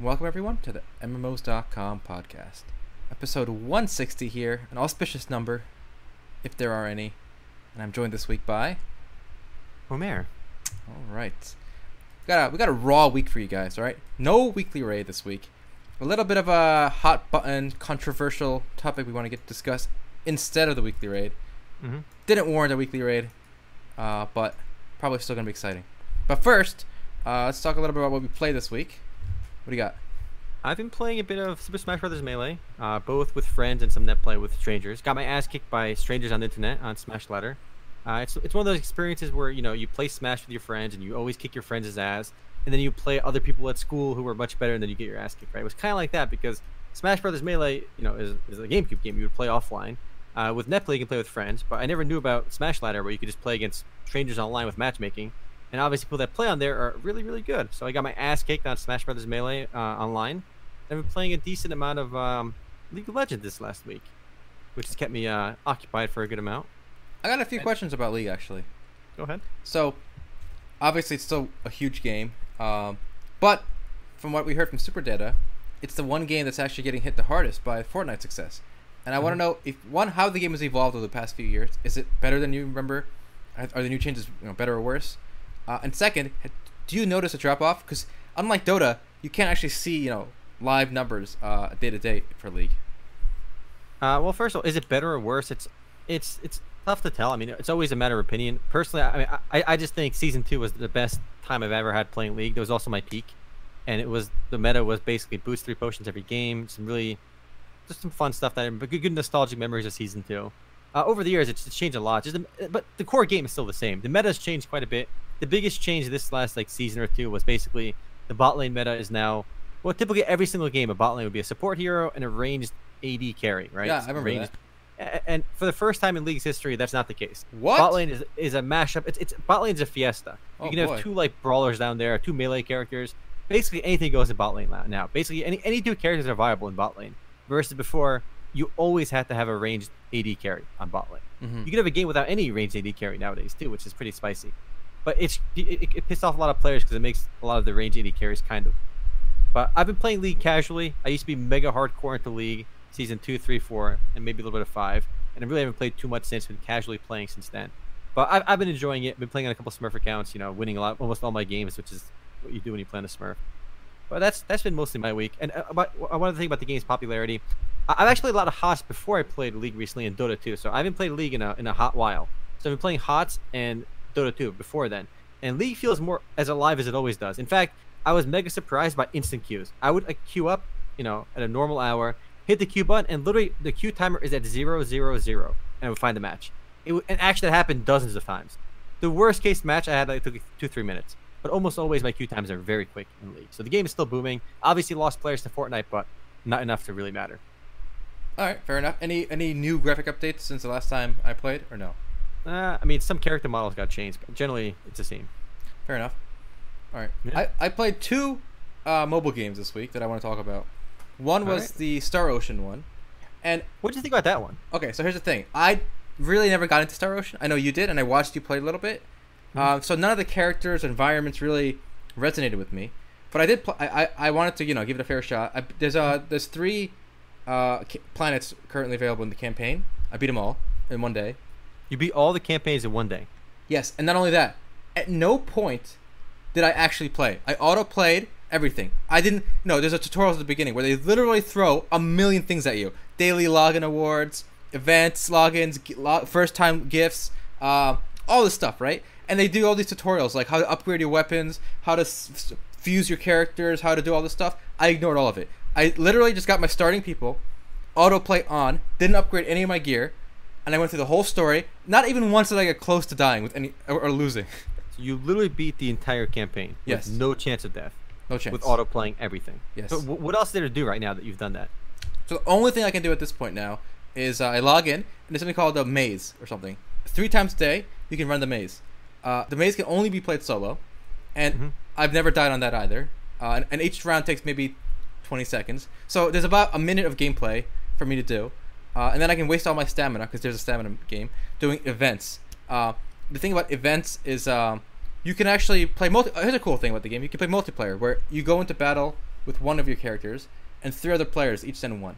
Welcome everyone to the MMOs.com podcast. Episode 160 here, an auspicious number, if there are any. And I'm joined this week by. Omar. All right, we got a we got a raw week for you guys. All right, no weekly raid this week. A little bit of a hot button, controversial topic we want to get discussed instead of the weekly raid. Mm-hmm. Didn't warrant a weekly raid, uh, but probably still gonna be exciting. But first, uh, let's talk a little bit about what we played this week. What do you got? I've been playing a bit of Super Smash Bros. Melee, uh, both with friends and some net play with strangers. Got my ass kicked by strangers on the internet on Smash Ladder. Uh, it's it's one of those experiences where you know you play Smash with your friends and you always kick your friends' ass, and then you play other people at school who are much better, and then you get your ass kicked. Right? It was kind of like that because Smash Brothers Melee, you know, is, is a GameCube game you would play offline. Uh, with NetPlay, you can play with friends, but I never knew about Smash Ladder where you could just play against strangers online with matchmaking. And obviously, people that play on there are really, really good. So I got my ass kicked on Smash Brothers Melee uh, online. I've been playing a decent amount of um, League of Legends this last week, which has kept me uh, occupied for a good amount. I got a few questions about League actually. Go ahead. So, obviously, it's still a huge game, um, but from what we heard from SuperData, it's the one game that's actually getting hit the hardest by Fortnite success. And I want to know if one, how the game has evolved over the past few years. Is it better than you remember? Are are the new changes you know, better or worse? Uh, and second, do you notice a drop off? Because unlike Dota, you can't actually see you know live numbers uh, day to day for League. Uh, well, first of all, is it better or worse? It's it's it's tough to tell. I mean, it's always a matter of opinion. Personally, I mean, I, I just think season two was the best time I've ever had playing League. That was also my peak, and it was the meta was basically boost three potions every game. Some really just some fun stuff that but good, good nostalgic memories of season two. Uh, over the years, it's, it's changed a lot. Just but the core game is still the same. The meta's changed quite a bit. The biggest change this last like season or two was basically the bot lane meta is now well typically every single game a bot lane would be a support hero and a ranged AD carry, right? Yeah, I remember ranged, a- And for the first time in League's history, that's not the case. What? Bot lane is is a mashup. It's it's bot lane's a fiesta. You Oh, can boy. have two like brawlers down there, two melee characters. Basically, anything goes in bot lane now. Basically, any any two characters are viable in bot lane. Versus before, you always had to have a ranged AD carry on bot lane. Mhm. You can have a game without any ranged AD carry nowadays too, which is pretty spicy. But it's it, it pissed off a lot of players because it makes a lot of the ranged AD carries kind of. But I've been playing League casually. I used to be mega hardcore into League, season two, three, four, and maybe a little bit of five. And I really haven't played too much since. Been casually playing since then. But I've, I've been enjoying it. Been playing on a couple Smurf accounts. You know, winning a lot, almost all my games, which is what you do when you play on a Smurf. But that's that's been mostly my week. And uh, about, I want to think about the game's popularity. I've actually played a lot of HOTS before I played League recently in Dota 2. So I haven't played League in a in a hot while. So I've been playing HOTS and Dota 2 before then. And League feels more as alive as it always does. In fact, I was mega surprised by instant queues. I would like, queue up, you know, at a normal hour, hit the queue button, and literally the queue timer is at zero zero zero, and I would find the match. It and actually that happened dozens of times. The worst case match I had like took two three minutes, but almost always my queue times are very quick in League. So the game is still booming. Obviously lost players to Fortnite, but not enough to really matter. All right, fair enough. Any any new graphic updates since the last time I played, or no? Uh, I mean, some character models got changed, but generally it's the same. Fair enough. All right. Yeah. I, I played two uh, mobile games this week that I want to talk about. One was Alright. the Star Ocean one. And, What do you think about that one? okay, so here's the thing. I really never got into Star Ocean. I know you did, and I watched you play a little bit. Um, so none of the characters, environments really resonated with me. But I did. Pl- I, I I wanted to you know give it a fair shot. I, there's uh there's three uh planets currently available in the campaign. I beat them all in one day. You beat all the campaigns in one day. Yes, and not only that, at no point did I actually play. I auto played everything. I didn't. No, there's a tutorial at the beginning where they literally throw a million things at you: daily login awards, events, logins, first time gifts, uh, all this stuff, right? And they do all these tutorials like how to upgrade your weapons, how to s- fuse your characters, how to do all this stuff. I ignored all of it. I literally just got my starting people, autoplay on, didn't upgrade any of my gear, and I went through the whole story. Not even once did I get close to dying with any or, or losing. So you literally beat the entire campaign Yes. with no chance of death, No chance. with auto playing everything. Yes. So wh- what else is there to do right now that you've done that? So the only thing I can do at this point now is uh, I log in and there's something called a maze or something. Three times a day you can run the maze. Uh, the maze can only be played solo, and Mhm. I've never died on that either. Uh, and, and each round takes maybe 20 seconds. So there's about a minute of gameplay for me to do, uh, and then I can waste all my stamina because there's a stamina game doing events. Uh, the thing about events is um, you can actually play multi. uh, Here's a cool thing about the game: you can play multiplayer, where you go into battle with one of your characters, and three other players each send one,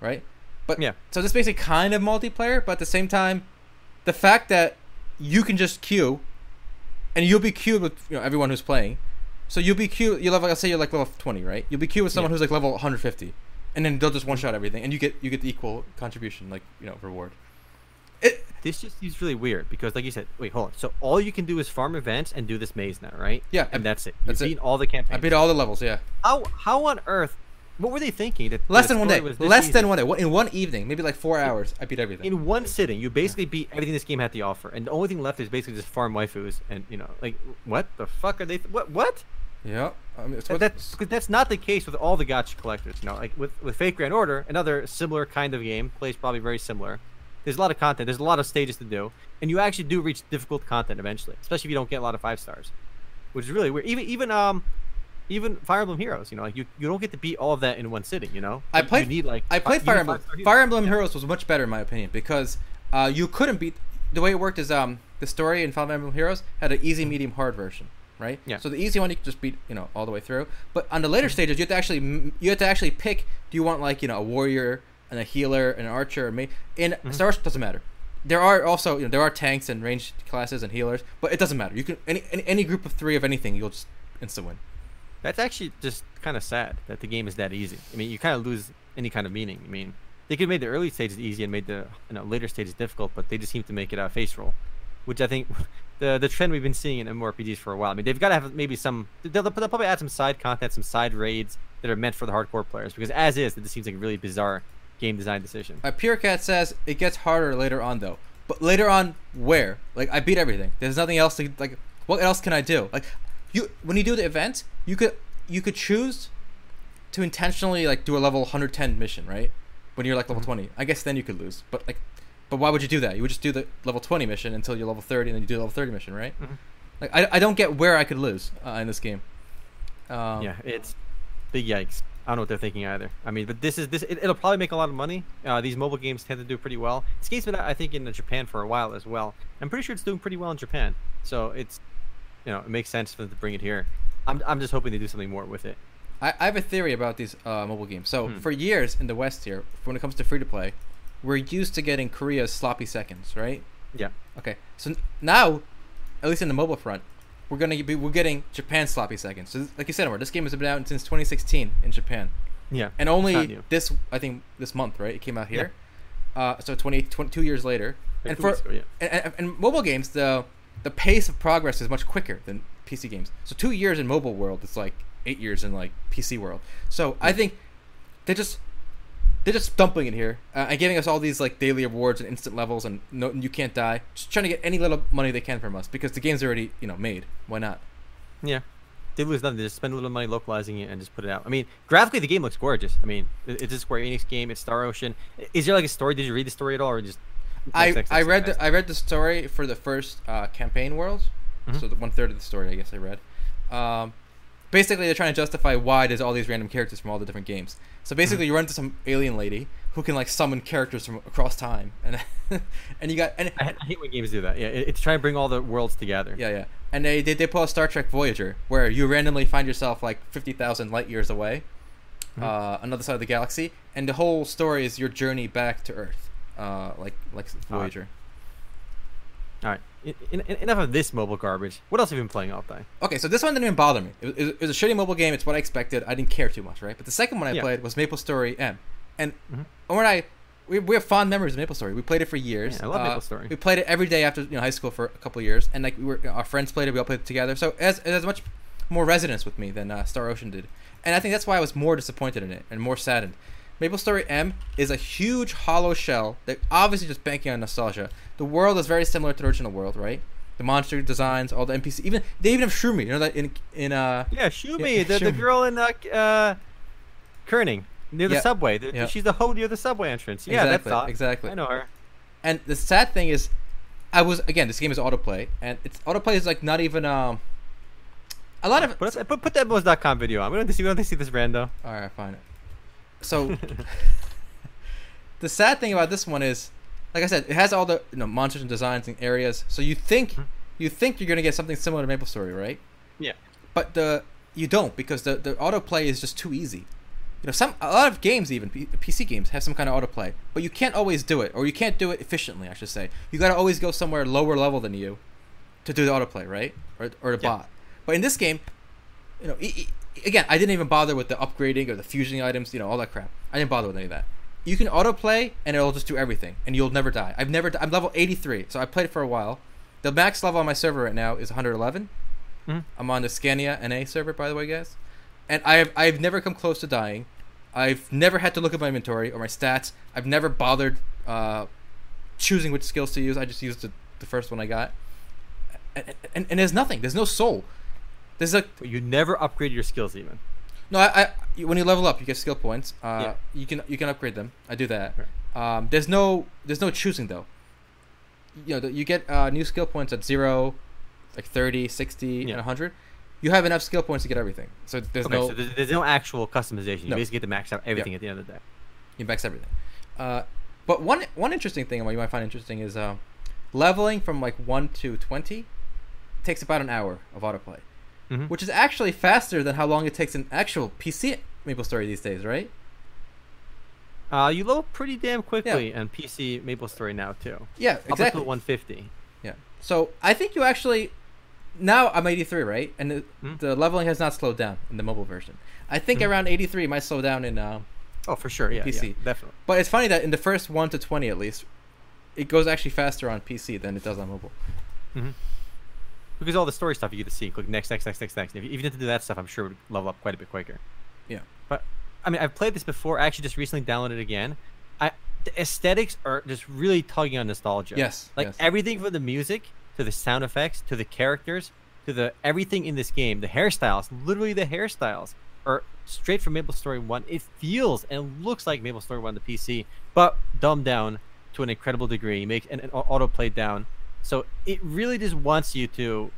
right? But Yeah. so this makes it kind of multiplayer, but at the same time, the fact that you can just queue, and you'll be queued with you know everyone who's playing, so you'll be queued. You'll have like, let's say you're like level twenty, right? You'll be queued with someone Yeah. who's like level 150, and then they'll just one shot everything, and you get you get the equal contribution, like you know reward. It This just seems really weird because, like you said, wait, hold on. So all you can do is farm events and do this maze now, right? Yeah, and I- that's it. that's You've beaten all the campaigns. I beat all the levels, yeah. How how on earth? What were they thinking? That Less than one day. was Less easy? than one day. In one evening, maybe like four hours, I beat everything. In one sitting, you basically beat everything this game had to offer, and the only thing left is basically just farm waifus, and you know, like what the fuck are they? Th- what what? Yeah. I mean, it's what- that's 'cause that's not the case with all the gacha collectors. You know, like with with Fate Grand Order, another similar kind of game, plays probably very similar. There's a lot of content. There's a lot of stages to do, and you actually do reach difficult content eventually, especially if you don't get a lot of five stars, which is really weird. Even even um. Even Fire Emblem Heroes, you know, like you, you don't get to beat all of that in one sitting, you know. I You- you played. need like I played you Fire Emblem. Fire Emblem Heroes was much better in my opinion because uh, you couldn't beat. The way it worked is um the story in Fire Emblem Heroes had an easy, medium, hard version, right? Yeah. So the easy one you can just beat you know all the way through. But on the later stages, you have to actually you have to actually pick. Do you want like you know a warrior and a healer and an archer? And ma- in mm-hmm. Star Wars doesn't matter. There are also you know there are tanks and ranged classes and healers, but it doesn't matter. You can any any, any group of three of anything, you'll just instant win. That's actually just kind of sad that the game is that easy. I mean, you kind of lose any kind of meaning. I mean, they could have made the early stages easy and made the you know, later stages difficult, but they just seem to make it a face roll, which I think the the trend we've been seeing in MMORPGs for a while. I mean, they've got to have maybe some. They'll, they'll probably add some side content, some side raids that are meant for the hardcore players, because as is, this seems like a really bizarre game design decision. Uh, Pure Cat says it gets harder later on though. But later on, where? Like I beat everything. There's nothing else to like. What else can I do? Like you when you do the event, you could you could choose to intentionally like do a level 110 mission, right? When you're like level Mhm. 20, I guess then you could lose. But like, but why would you do that? You would just do the level 20 mission until you're level 30, and then you do the level 30 mission, right? Mhm. Like I, I don't get where I could lose uh, in this game. Um, yeah, it's big yikes. I don't know what they're thinking either. I mean, but this is this. It, it'll probably make a lot of money. Uh, these mobile games tend to do pretty well. This game's been, I think, in Japan for a while as well. I'm pretty sure it's doing pretty well in Japan. So it's, you know, it makes sense for them to bring it here. I'm, I'm just hoping they do something more with it. I, I have a theory about these uh, mobile games. So Hmm. for years in the West here, when it comes to free to play, we're used to getting Korea's sloppy seconds, right? Yeah. Okay. So now, at least in the mobile front, we're gonna be we're getting Japan's sloppy seconds. So like you said, Omar, this game has been out since 2016 in Japan, Yeah. and only this I think this month, right? It came out here. Uh, so 20, 22 years later, Like and for ago, yeah. and, and, and mobile games, the the pace of progress is much quicker than PC games. So two years in mobile world it's like eight years in like PC world. So I think they just they're just dumping it here uh, and giving us all these like daily awards and instant levels and no, you can't die. Just trying to get any little money they can from us because the game's already you know made. Why not? Yeah. They lose nothing. They just spend a little money localizing it and just put it out. I mean, graphically, the game looks gorgeous. I mean, it's a Square Enix game. It's Star Ocean. Is there like a story? Did you read the story at all, or just? I, Next, next, I read the, I read the story for the first uh, campaign world, Mhm. so the one third of the story I guess I read. Um, basically, they're trying to justify why there's all these random characters from all the different games. So basically, Mm-hmm. you run into some alien lady who can like summon characters from across time, and and you got and I, I hate when games do that. Yeah, it, it's trying to bring all the worlds together. yeah yeah, and they they, they pull a Star Trek Voyager where you randomly find yourself like fifty thousand light years away, Mhm. uh, another side of the galaxy, and the whole story is your journey back to Earth, uh, like like Voyager. All right. En- en- enough of this mobile garbage. What else have you been playing all day? Okay, so this one didn't even bother me. It was, it was a shitty mobile game. It's what I expected. I didn't care too much, right? But the second one I Yeah. played was Maple Story M, and Mhm. Omar and I, we, we have fond memories of Maple Story. We played it for years. Yeah, I love Uh, MapleStory. We played it every day after you know high school for a couple years, and like we were, our friends played it. We all played it together. So it has, it has much more resonance with me than uh, Star Ocean did, and I think that's why I was more disappointed in it and more saddened. Maple Story M is a huge hollow shell that obviously just banking on nostalgia. The world is very similar to the original world, right? The monster designs, all the NPC, even they even have Shroomy. You know that in in uh Yeah, Shumi, Yeah, the, the girl in uh, uh, Kerning near the subway. The, yeah. She's the hoe near the subway entrance. Yeah, exactly that's exactly. I know her. And the sad thing is, I was again. This game is autoplay, and it's autoplay is like not even um. A lot of Put, put, put that Moz.com video on. We don't see, we don't see this rando. all right, fine. So the sad thing about this one is, like I said, it has all the you know monsters and designs and areas. So you think Mhm. you think you're gonna get something similar to Maple Story, right? Yeah. But the you don't because the the autoplay is just too easy. You know, some a lot of games, even P- PC games, have some kind of autoplay, but you can't always do it, or you can't do it efficiently. I should say. You got to always go somewhere lower level than you to do the autoplay, right? Or or the Yeah. bot. But in this game, you know, e- e- again, I didn't even bother with the upgrading or the fusing items, you know, all that crap. I didn't bother with any of that. You can autoplay and it'll just do everything, and you'll never die. I've never. I'm level 83, so I played for a while. The max level on my server right now is 111. Mhm. I'm on the Scania NA server, by the way, guys, and I've I've never come close to dying. I've never had to look at my inventory or my stats. I've never bothered uh, choosing which skills to use. I just used the, the first one I got, and, and, and there's nothing. There's no soul. There's a you never upgrade your skills even. no. I, I when you level up, you get skill points. Uh, Yeah. You can you can upgrade them. I do that. Um, there's no there's no choosing though. You know you get uh, new skill points at zero, like 30, 60, Yeah. and 100. You have enough skill points to get everything. So there's Okay, no so there's, there's no actual customization. You No. basically get to max out everything at the end of the day. you max everything. Uh, but one one interesting thing, what you might find interesting, is uh, leveling from like one to twenty takes about an hour of autoplay, Mhm. which is actually faster than how long it takes an actual PC Maple Story these days, right? Uh, you level pretty damn quickly on PC Maple Story now too. Yeah, Up exactly. until 150. Yeah. So I think you actually now I'm 83, right? And the, Hmm. the leveling has not slowed down in the mobile version. I think Hmm. around 83 it might slow down in. Uh, Oh, for sure. Yeah, PC. yeah, definitely. but it's funny that in the first one to 20 at least, it goes actually faster on PC than it does on mobile. Because all the story stuff you get to see, click next, next, next, next, next. If you to do that stuff, I'm sure it would level up quite a bit quicker. Yeah. But I mean, I've played this before. I actually just recently downloaded it again. I the aesthetics are just really tugging on nostalgia. Yes, Like yes. everything from the music to the sound effects to the characters to the everything in this game, the hairstyles, literally the hairstyles are straight from Maple Story 1. It feels and looks like Maple Story 1 on the PC, but dumbed down to an incredible degree, make and, and auto played down. So it really just wants you to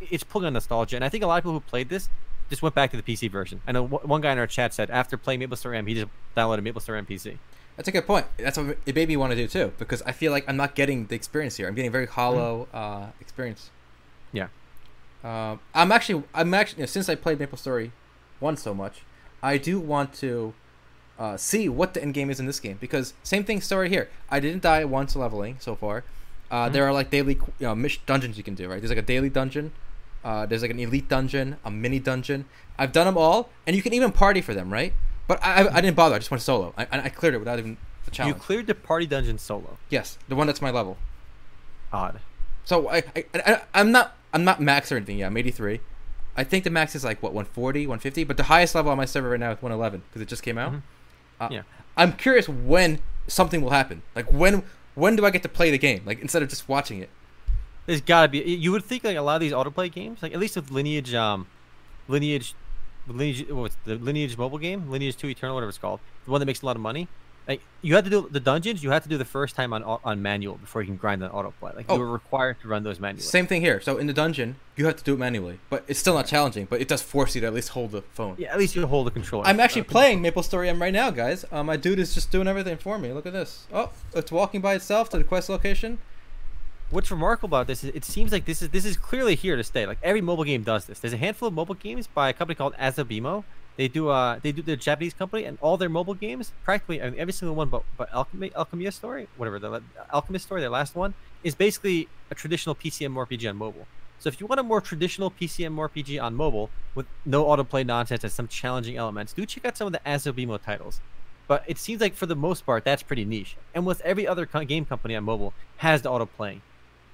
it's pulling on nostalgia, and I think a lot of people who played this just went back to the PC version. I know one guy in our chat said after playing MapleStory M, he just downloaded MapleStory M PC. That's a good point. That's what it made me want to do too, because I feel like I'm not getting the experience here. I'm getting a very hollow uh, experience. Yeah. Uh, I'm actually, I'm actually, you know, since I played MapleStory one so much, I do want to uh, see what the end game is in this game because same thing story here. I didn't die once leveling so far. Uh, There are like daily, you know, dungeons you can do. Right? There's like a daily dungeon. Uh, there's like an elite dungeon, a mini dungeon. I've done them all, and you can even party for them, right? But I, I, I didn't bother. I just went solo. I, I cleared it without even the challenge. You cleared the party dungeon solo. yes, the one that's my level. Odd. So I, I, I I'm not I'm not max or anything. Yeah, I'm 83. I think the max is like what 140, 150, but the highest level on my server right now is 111 because it just came out. Mhm. Uh, Yeah. I'm curious when something will happen. Like when when do I get to play the game? Like instead of just watching it. There's gotta be. You would think like a lot of these autoplay games, like at least with Lineage, um, Lineage, Lineage, what's the Lineage mobile game, Lineage Two Eternal, whatever it's called, the one that makes a lot of money. Like you had to do the dungeons, you had to do the first time on on manual before you can grind on autoplay. Like Oh. you were required to run those manually. Same thing here. So in the dungeon, you have to do it manually, but it's still not challenging. But it does force you to at least hold the phone. Yeah, at least you hold the controller. I'm actually playing Maple Story M right now, guys. Uh, my dude is just doing everything for me. Look at this. Oh, it's walking by itself to the quest location. What's remarkable about this is it seems like this is this is clearly here to stay. Like every mobile game does this. There's a handful of mobile games by a company called Asobimo. They do uh they do they're Japanese company and all their mobile games practically I mean, every single one but but Alchemy Alchemia story whatever the Alchemist story their last one is basically a traditional PCM RPG on mobile. So if you want a more traditional PCM RPG on mobile with no autoplay nonsense and some challenging elements, do check out some of the Asobimo titles. But it seems like for the most part that's pretty niche. And with every other co- game company on mobile has the autoplaying.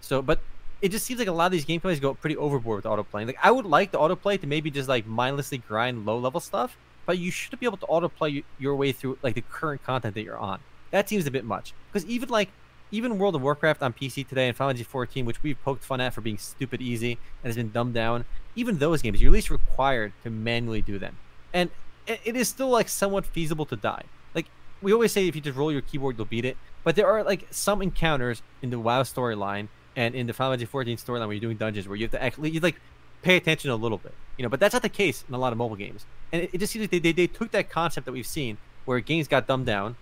So, but it just seems like a lot of these gameplays go pretty overboard with autoplaying. Like, I would like the autoplay to maybe just like mindlessly grind low level stuff, but you should be able to autoplay your way through like the current content that you're on. That seems a bit much because even like even World of Warcraft on PC today and Final Fantasy 14, which we've poked fun at for being stupid easy and has been dumbed down, even those games you're at least required to manually do them, and it it is still like somewhat feasible to die. Like we always say, if you just roll your keyboard, you'll beat it. But there are like some encounters in the WoW storyline and in the Final Fantasy 14 storyline where you're doing dungeons where you have to actually you like pay attention a little bit, you know. But that's not the case in a lot of mobile games, and it, it just seems like they, they they took that concept that we've seen where games got dumbed down.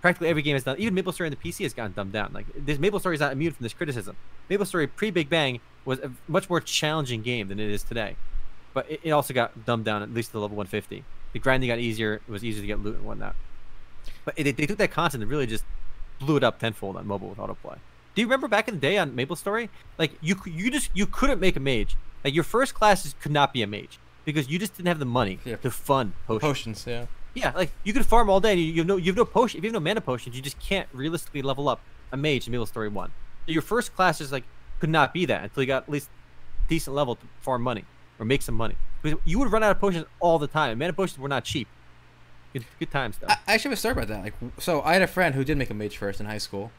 Practically every game has done. Even Maple Story on the PC has gotten dumbed down. Like this, Maple Story is not immune from this criticism. Maple Story pre Big Bang was a much more challenging game than it is today. but it, it also got dumbed down at least to level 150. The grinding got easier. It was easier to get loot and whatnot. But it, they took that concept and really just blew it up tenfold on mobile with autoplay. Do you remember back in the day on Maple Story? Like you you just you couldn't make a mage. Like your first classes could not be a mage because you just didn't have the money Yeah. to fund potions. Potions, yeah. Yeah, like you could farm all day. And you, you have no you have no potion. If you have no mana potions, you just can't realistically level up a mage in Maple Story One. So your first class is like could not be that until you got at least decent level to farm money or make some money. Because you would run out of potions all the time. Mana potions were not cheap. Good, good times though. I, I actually was sorry about that. Like, so I had a friend who did make a mage first in high school,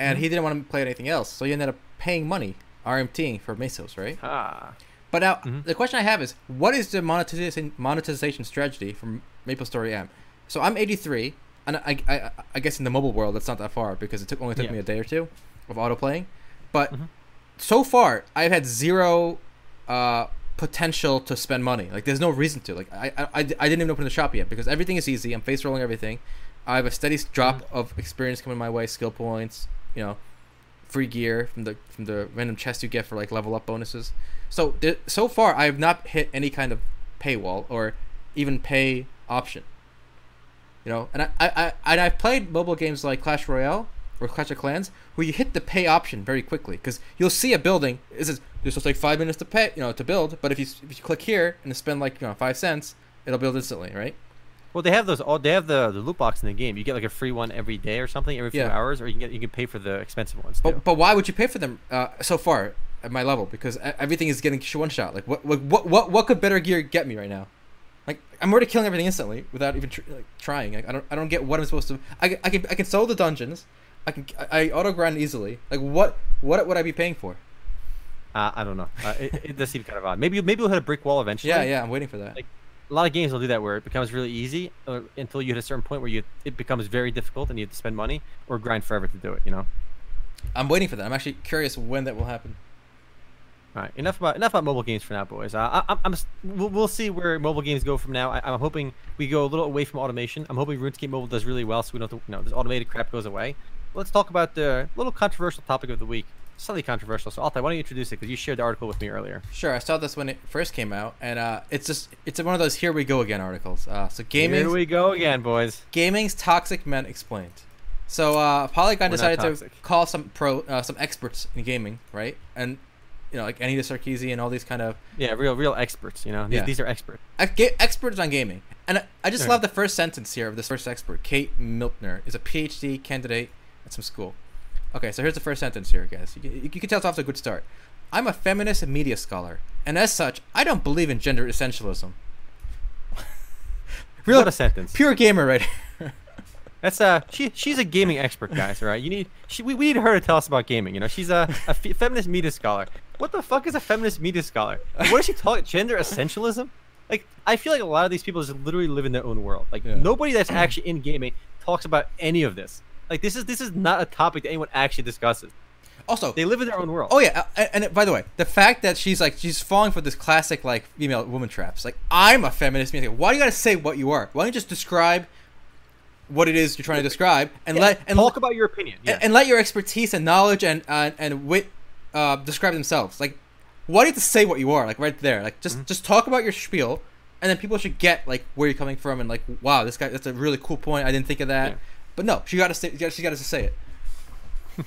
and Mm-hmm. he didn't want to play anything else, so he ended up paying money, RMTing for Mesos, right? ah, But now Mhm. the question I have is, what is the monetization monetization strategy for Maple Story M? So I'm 83, and I, I, I guess in the mobile world that's not that far because it took only took Yeah. me a day or two of auto playing, but Mhm. so far I've had zero uh, potential to spend money. Like there's no reason to. Like I, I, I I didn't even open the shop yet because everything is easy. I'm face rolling everything. I have a steady drop of experience coming my way, skill points, you know, free gear from the from the random chest you get for like level up bonuses. So th- so far, I have not hit any kind of paywall or even pay option. You know, and I, I, I and I've played mobile games like Clash Royale or Clash of Clans where you hit the pay option very quickly because you'll see a building. It says this will take five minutes to pay, you know, to build. But if you if you click here and spend like you know five cents, it'll build instantly, right? Well they have those. All they have the, the loot box in the game. You get like a free one every day or something every few Yeah. hours, or you can get you can pay for the expensive ones too. But, but why would you pay for them uh, so far at my level? Because everything is getting one shot. Like what what what what, what could better gear get me right now? Like I'm already killing everything instantly without even tr- like, trying. Like, I don't I don't get what I'm supposed to. I, I can I can solo the dungeons. I can I, I auto grind easily. Like what what would I be paying for? Uh, I don't know. Uh, it, it does seem kind of odd. Maybe maybe we'll hit a brick wall eventually. Yeah yeah I'm waiting for that. Like, A lot of games will do that where it becomes really easy uh, until you hit a certain point where you it becomes very difficult and you have to spend money or grind forever to do it. You know. I'm waiting for that. I'm actually curious when that will happen. All right, enough about enough about mobile games for now, boys. Uh, I, I'm, I'm we'll, we'll see where mobile games go from now. I, I'm hoping we go a little away from automation. I'm hoping RuneScape Mobile does really well, so we don't have to, you know this automated crap goes away. Let's talk about the little controversial topic of the week. Slightly controversial. So Altai, why don't you introduce it? Because you shared the article with me earlier. Sure, I saw this when it first came out, and uh, it's just it's one of those here we go again articles. Uh, so gaming Here we go again, boys. Gaming's toxic men explained. So uh, Polygon We're decided to call some pro, uh, some experts in gaming, right? And you know, like Anita Sarkeesian and all these kind of Yeah, real real experts. You know, these, Yeah. these are experts. experts on gaming. And I, I just love the first sentence here of this first expert. Kate Miltner is a PhD candidate at some school. Okay, so here's the first sentence here, guys. You, you, you can tell it's off to a good start. I'm a feminist media scholar, and as such, I don't believe in gender essentialism. Real what a sentence. pure gamer right. That's uh, she she's a gaming expert, guys. All right, you need she we, we need her to tell us about gaming. You know, she's a, a feminist media scholar. What the fuck is a feminist media scholar? What is she talking? Gender essentialism? Like, I feel like a lot of these people just literally live in their own world. Like, Yeah. nobody that's actually in gaming talks about any of this. Like, this is this is not a topic that anyone actually discusses. Also, They live in their own world. Oh yeah, uh, and, and by the way, the fact that she's like she's falling for this classic like female woman traps. Like I'm a feminist. means- Why do you gotta say what you are? Why don't you just describe what it is you're trying to describe and Yeah, let and, talk about your opinion. Yeah. and, and let your expertise and knowledge and uh, and wit uh, describe themselves. Like why do you have to say what you are? Like right there. Like just just talk about your spiel, and then people should get like where you're coming from and like wow this guy that's a really cool point. I didn't think of that. Yeah. But no, she got to say she got to say it.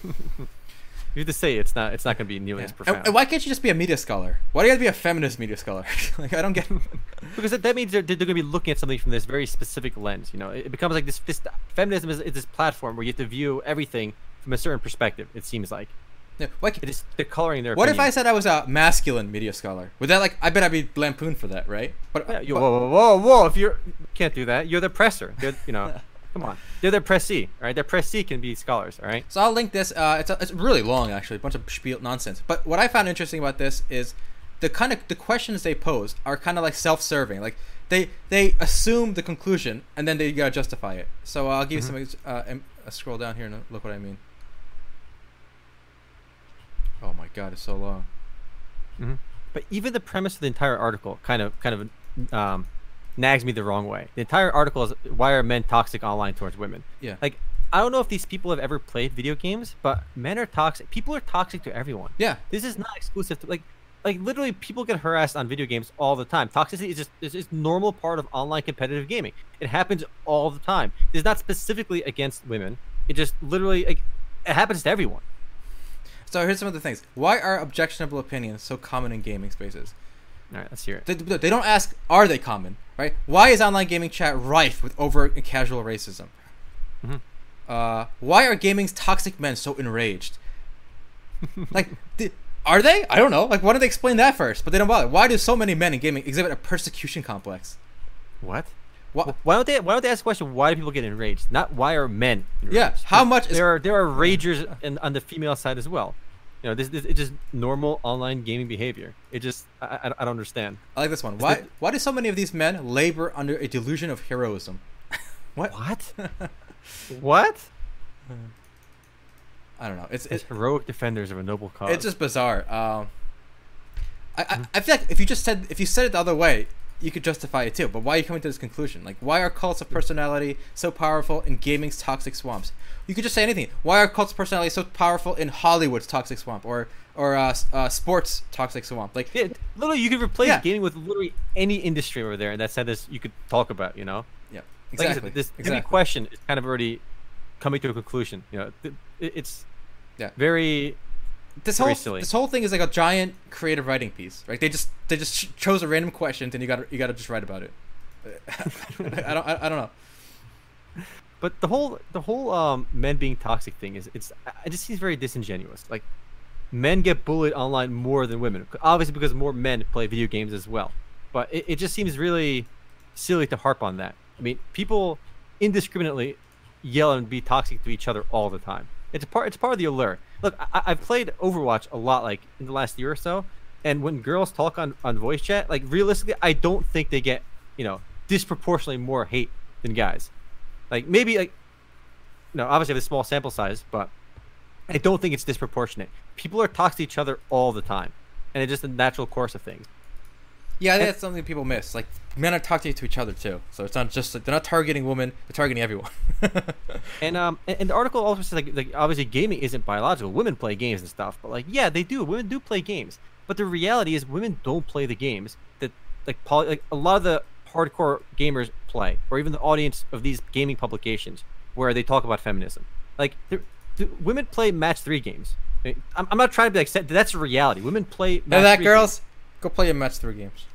you have to say it's not it's not going to be nearly Yeah. as And, profound. and why can't you just be a media scholar? Why do you have to be a feminist media scholar? like I don't get. because that, that means they're, they're going to be looking at something from this very specific lens. You know, it, it becomes like this. This feminism is, is this platform where you have to view everything from a certain perspective. It seems like Yeah, why ca- it is they're coloring their. what if I said I was a masculine media scholar? Would that like I bet I'd be lampooned for that, right? But, Yeah, uh, you, but- whoa, whoa, whoa, whoa! If you're you can't do that, you're the presser. They're, you know, come on, they're the pressee. All right, their pressee can be scholars. All right. so I'll link this. Uh, it's a, it's really long actually, a bunch of spiel nonsense. But what I found interesting about this is the kind of the questions they pose are kind of like self-serving. Like they they assume the conclusion and then they gotta justify it. So uh, I'll give Mm-hmm. you some. Uh, uh, scroll down here and look what I mean. Oh my god, it's so long. But even the premise of the entire article kind of kind of um, nags me the wrong way. The entire article is why are men toxic online towards women? Yeah. Like I don't know if these people have ever played video games, but men are toxic. People are toxic to everyone. Yeah. This is not exclusive to like like literally people get harassed on video games all the time. Toxicity is just is normal part of online competitive gaming. It happens all the time. It's not specifically against women. It just literally like, it happens to everyone. So here's some of the things. Why are objectionable opinions so common in gaming spaces? All right, let's hear it. They, they don't ask, are they common? Right? Why is online gaming chat rife with overt and casual racism? Mhm. Uh, why are gaming's toxic men so enraged? like, di- are they? I don't know. Like, why don't they explain that first? But they don't bother. Why do so many men in gaming exhibit a persecution complex? What? Why? Why don't they? Why don't they ask the question? Why do people get enraged? Not why are men? Enraged? Yeah, how much is- there are there are ragers in, on the female side as well. You know, this, this it's just normal online gaming behavior. It just I, I, I don't understand. I like this one. Why? the- Why do so many of these men labor under a delusion of heroism? what? What? what? I don't know. It's it's, heroic defenders of a noble cause. it's just bizarre. Um, I, I I feel like if you just said if you said it the other way, you could justify it too. But why are you coming to this conclusion? Like, why are cults of personality so powerful in gaming's toxic swamps? You could just say anything. Why are cults of personality so powerful in Hollywood's toxic swamp or or uh, uh, sports toxic swamp? Like, Yeah, literally, you could replace Yeah. gaming with literally any industry over there, and that's this you could talk about. You know, yeah, like exactly. said, this exactly. question is kind of already coming to a conclusion. You know, it- it's Yeah. very this whole this whole thing is like a giant creative writing piece, right? They just they just ch- chose a random question, and you got you got to just write about it. I don't I, I don't know. But the whole the whole um men being toxic thing is it's it just seems very disingenuous. Like men get bullied online more than women, obviously because more men play video games as well. But it, it just seems really silly to harp on that. I mean, people indiscriminately yell and be toxic to each other all the time. It's a part. It's part of the allure. Look, I, I've played Overwatch a lot, like in the last year or so, and when girls talk on on voice chat, like realistically, I don't think they get you know disproportionately more hate than guys. Like maybe like, no, obviously I have a small sample size, but I don't think it's disproportionate. People are toxic to each other all the time, and it's just a natural course of things. Yeah, I think that's something people miss. Like men are talking to each other too, so it's not just like, they're not targeting women; they're targeting everyone. And um, and, and the article also says like, like obviously gaming isn't biological. Women play games and stuff, but like yeah, they do. Women do play games, but the reality is women don't play the games that like poly, like a lot of the hardcore gamers play, or even the audience of these gaming publications where they talk about feminism. Like the women play match three games. I'm, I'm not trying to be like that's a reality. Women play. Know match that, girls? Go play your match three games.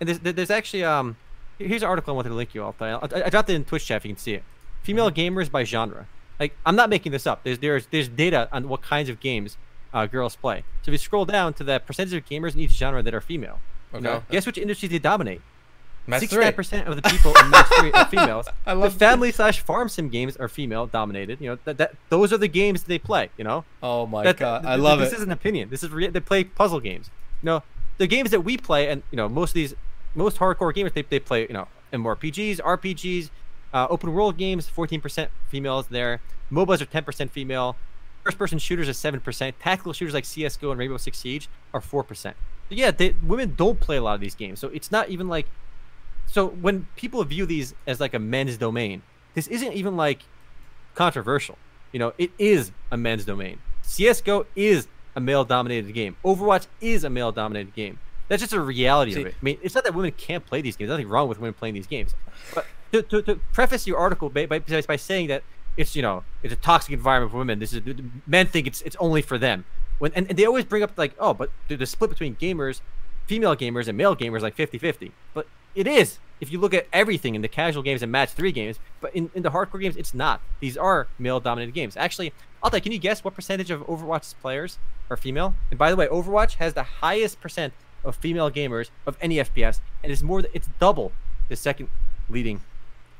and there's, there's actually um, here's an article I wanted to link you all. I, I dropped it in Twitch chat if you can see it. Female gamers by genre. Like I'm not making this up. There's there's there's data on what kinds of games uh, girls play. So if you scroll down to the percentage of gamers in each genre that are female, you know, Okay. guess which industries they dominate? Sixty-nine percent of the people in match three are females. I love the family slash farm sim games are female dominated. You know that, that those are the games they play. You know Oh my that- god, th- I love this it. is an opinion. This is re- they play puzzle games. You know, the games that we play, and you know, most of these, most hardcore gamers, they, they play, you know, MMORPGs, RPGs, uh, open world games. Fourteen percent females there. MOBAs are ten percent female. First person shooters are seven percent. Tactical shooters like CS:GO and Rainbow Six Siege are four percent. Yeah, they, women don't play a lot of these games, so it's not even like. So when people view these as like a men's domain, this isn't even like controversial. You know, it is a men's domain. CS:GO is a male-dominated game. Overwatch is a male-dominated game. That's just a reality See- of it. I mean, it's not that women can't play these games. There's nothing wrong with women playing these games. But to, to, to preface your article by, by, by saying that it's you know it's a toxic environment for women. This is men think it's it's only for them. When and, and they always bring up like oh, but the, the split between gamers, female gamers and male gamers like 50-50. But it is if you look at everything in the casual games and match three games. But in, in the hardcore games, it's not. These are male-dominated games. Actually, Alta, can you guess what percentage of Overwatch's players are female? And by the way, Overwatch has the highest percent of female gamers of any FPS, and it's more. It's double the second leading,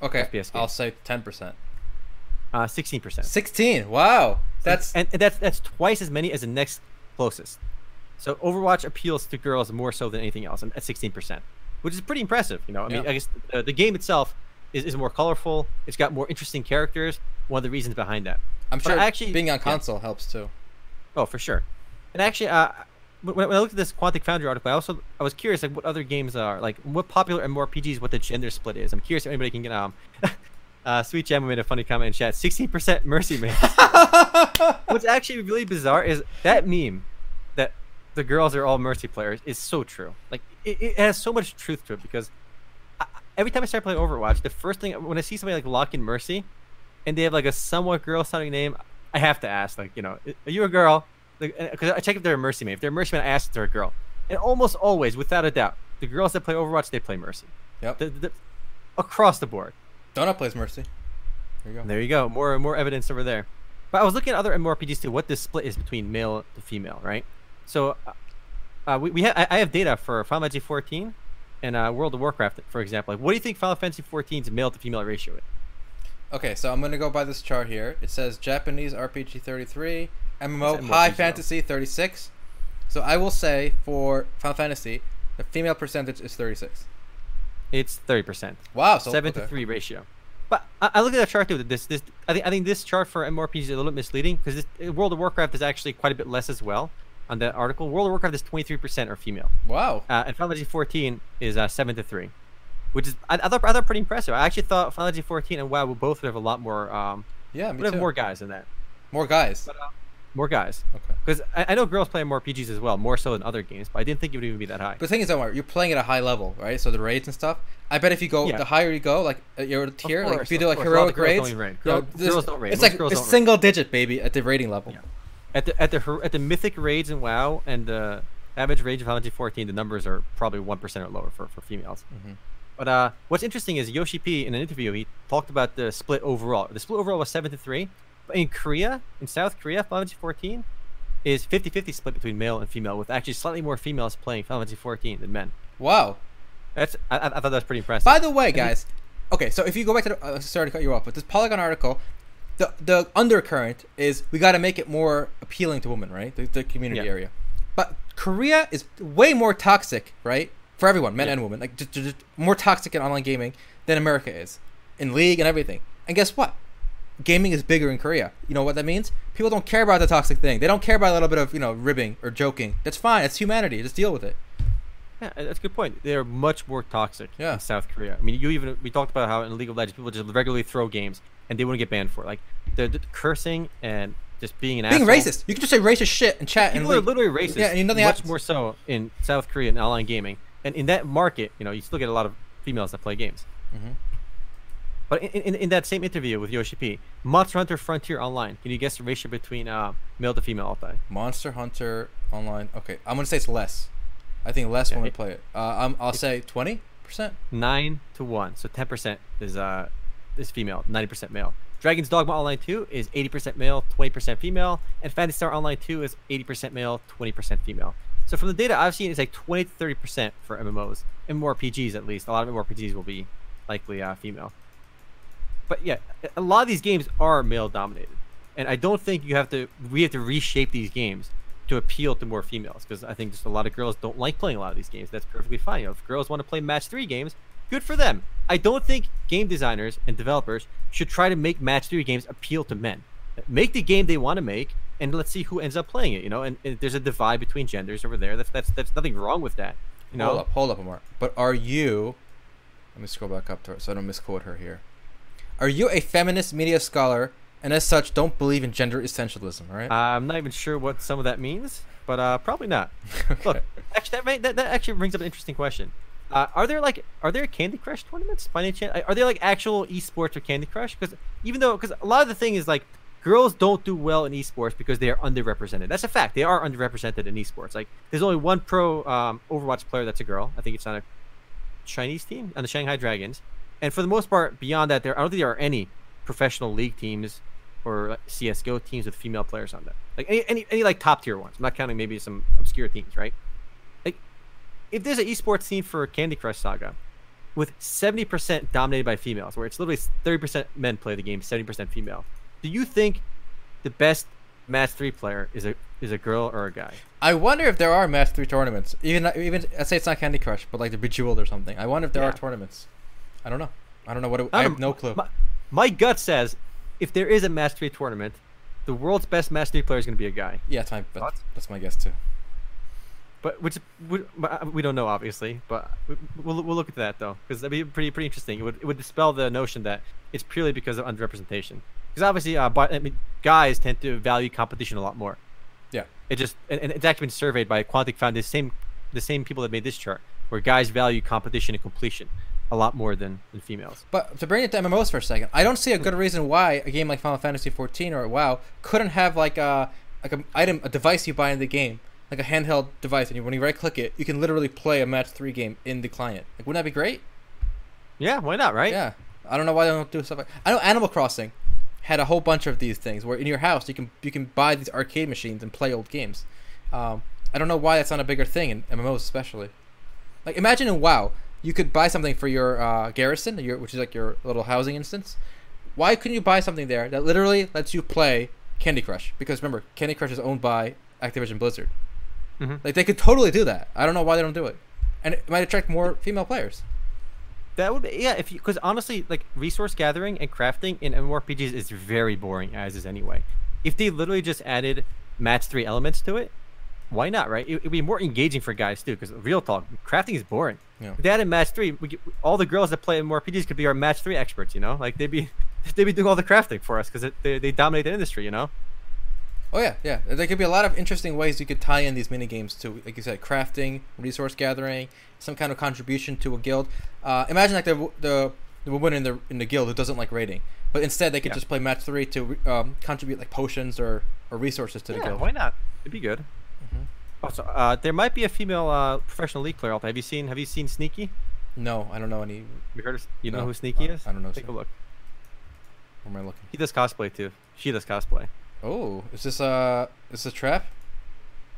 Okay, FPS game. I'll say ten percent. uh, sixteen percent. Sixteen. Wow, that's and, and that's that's twice as many as the next closest. So Overwatch appeals to girls more so than anything else, and at sixteen percent, which is pretty impressive. You know, I mean, Yeah. I guess the, the game itself is, is more colorful. It's got more interesting characters. One of the reasons behind that. I'm but sure actually- being on yeah. console helps too. Oh, for sure. And actually, uh, when, when I looked at this Quantic Foundry article, I also I was curious like what other games are like what popular MMORPGs, what the gender split is. I'm curious if anybody can get um. Uh, Sweet Gemma made a funny comment in chat. 16% Mercy Man. What's actually really bizarre is that meme that the girls are all Mercy players is so true. Like it, it has so much truth to it because I, every time I start playing Overwatch, the first thing when I see somebody like lock in Mercy, and they have like a somewhat girl sounding name, I have to ask like you know are you a girl? Because I check if they're a Mercy man. If they're a Mercy man, I ask if they're a girl, and almost always, without a doubt, the girls that play Overwatch they play Mercy. Yep. The, the, across the board. Donut plays Mercy. There you go. There you go. More more evidence over there. But I was looking at other MMORPGs too. What the split is between male to female, right? So, uh, we, we have I have data for Final Fantasy 14 and uh, World of Warcraft, for example. Like, what do you think Final Fantasy 14's male to female ratio is? Okay, so I'm gonna go by this chart here. It says Japanese RPG 33, MMO High Fantasy 36. So I will say for Final Fantasy, the female percentage is 36. It's 30%. Wow, so seven okay. to three ratio. But I, I look at that chart too. This this I think I think this chart for MMORPG is a little bit misleading because World of Warcraft is actually quite a bit less as well on that article. World of Warcraft is 23% are female. Wow. Uh, and Final Fantasy 14 is uh, seven to three, which is I, I thought I thought pretty impressive. I actually thought Final Fantasy 14 and WoW would both have a lot more um Yeah, me would have more guys in that. More guys. But, uh, more guys Okay. because I, I know girls play more PGs as well, more so than other games. But I didn't think it would even be that high. But the thing is, don't you're playing at a high level, right? So the raids and stuff. I bet if you go, Yeah. the higher you go, like uh, your tier, like if you do like course. A heroic girls raids, even raid. you know, girls don't raid. It's Most like girls it's raid. single digit, baby, at the rating level. Yeah. At the at the at the mythic raids in WoW and the average rage of Final Fantasy 14, the numbers are probably one percent or lower for, for females. Mhm. But uh, what's interesting is Yoshi P in an interview he talked about the split overall. The split overall was seven to three, but in Korea, in South Korea, Final Fantasy 14 is 50-50 split between male and female, with actually slightly more females playing Final Fantasy 14 than men. Wow. That's I, I I thought that was pretty impressive. By the way, guys, okay, so if you go back to the, uh, sorry to cut you off, but this Polygon article, the the undercurrent is we got to make it more appealing to women, right? The, the community Yeah. area, but Korea is way more toxic, right? For everyone, men Yeah. and women, like just, just more toxic in online gaming than America is, in league and everything. And guess what? Gaming is bigger in Korea. You know what that means? People don't care about the toxic thing. They don't care about a little bit of you know ribbing or joking. That's fine. It's humanity. Just deal with it. Yeah, that's a good point. They're much more toxic Yeah. in South Korea. I mean, you even we talked about how in League of Legends people just regularly throw games and they wouldn't get banned for it. Like they're, they're cursing and just being an Being asshole. racist. You can just say racist shit in chat and People are literally racist. Yeah, and nothing much happens. more so in South Korea and online gaming. And in that market, you know, you still get a lot of females that play games. Mhm. But in, in, in that same interview with Yoshi P, Monster Hunter Frontier Online, can you guess the ratio between uh, male to female all time? Monster Hunter Online. Okay, I'm gonna say it's less. I think less Yeah, women it- play it. Uh, I'm, I'll say twenty percent. Nine to one, so ten percent is uh is female, ninety percent male. Dragon's Dogma Online 2 is 80% male, 20% female, and Phantasy Star Online 2 is 80% male, 20% female. So from the data I've seen, it's like 20 to 30% for MMOs, MMORPGs at least. A lot of more MMORPGs will be likely uh, female. But yeah, a lot of these games are male dominated, and I don't think you have to. We have to reshape these games to appeal to more females because I think just a lot of girls don't like playing a lot of these games. That's perfectly fine. You know, if girls want to play match three games, good for them. I don't think game designers and developers should try to make match three games appeal to men. Make the game they want to make, and let's see who ends up playing it. You know, and, and there's a divide between genders over there. That's that's that's nothing wrong with that. You know, Hold up, hold up, Omar. But are you? Let me scroll back up to her so I don't misquote her here. Are you a feminist media scholar and as such don't believe in gender essentialism? All right. I'm not even sure what some of that means, but uh, probably not. Okay. Look, actually, that, may, that that actually brings up an interesting question. Uh, are there like are there Candy Crush tournaments by any chance? Are there like actual esports or Candy Crush? Because even though because a lot of the thing is like girls don't do well in esports because they are underrepresented. That's a fact. They are underrepresented in esports. Like there's only one pro um, Overwatch player that's a girl. I think it's on a Chinese team on the Shanghai Dragons. And for the most part, beyond that, there I don't think there are any professional league teams or CS:GO teams with female players on them. Like any, any any like top tier ones. I'm not counting maybe some obscure teams, right? Like if there's an esports team for Candy Crush Saga with 70% dominated by females, where it's literally 30% men play the game, 70% female, do you think the best match three player is a is a girl or a guy? I wonder if there are match three tournaments. Even even let's say it's not Candy Crush, but like the Bejeweled or something. I wonder if there Yeah. are tournaments. I don't know. I don't know what. It, I I don't have no clue. My, my gut says if there is a match three tournament, the world's best match three player is going to be a guy. yeah, that's my that's, that's my guess too. But which we, we don't know obviously, but we- we'll, we'll look at that though because that'd be pretty pretty interesting. It would it would dispel the notion that it's purely because of underrepresentation. Because obviously, uh, but, I mean, guys tend to value competition a lot more. Yeah. It just and, and it's actually been surveyed by Quantic Found the same the same people that made this chart, where guys value competition and completion a lot more than, than females. But to bring it to MMOs for a second, I don't see a good reason why a game like Final Fantasy 14 or WoW couldn't have like a like an item, a device you buy in the game, like a handheld device, and you, when you right click it, you can literally play a match three game in the client. Like, wouldn't that be great? Yeah, why not, right? Yeah. I don't know why they don't do stuff like. I know Animal Crossing had a whole bunch of these things where in your house you can you can buy these arcade machines and play old games. Um, I don't know why that's not a bigger thing in MMOs especially. Like imagine in WoW you could buy something for your uh, garrison, your, which is like your little housing instance. Why couldn't you buy something there that literally lets you play Candy Crush? Because remember, Candy Crush is owned by Activision Blizzard. Mhm. Like they could totally do that. I don't know why they don't do it, and it might attract more female players. That would be yeah. If you because honestly, like resource gathering and crafting in MMORPGs is very boring as is anyway. If they literally just added match three elements to it, why not? Right? It would be more engaging for guys too. Because real talk, crafting is boring. Yeah. If they added match three, we all the girls that play MMORPGs could be our match three experts. You know, like they'd be they'd be doing all the crafting for us because they they dominate the industry. You know. Oh yeah, yeah. There could be a lot of interesting ways you could tie in these mini games to, like you said, crafting, resource gathering, some kind of contribution to a guild. Uh, imagine like the the the woman in the in the guild who doesn't like raiding, but instead they could Yeah. just play match three to um, contribute like potions or, or resources to the Yeah, guild. why not? It'd be good. Mhm. Also, uh, there might be a female uh, professional league player. out there. Have you seen Have you seen Sneaky? No, I don't know any. You heard? Of, you know who Sneaky uh, is? I don't know, Take sir. a look. Where am I looking? He does cosplay too. She does cosplay. Oh, is this uh is this a trap?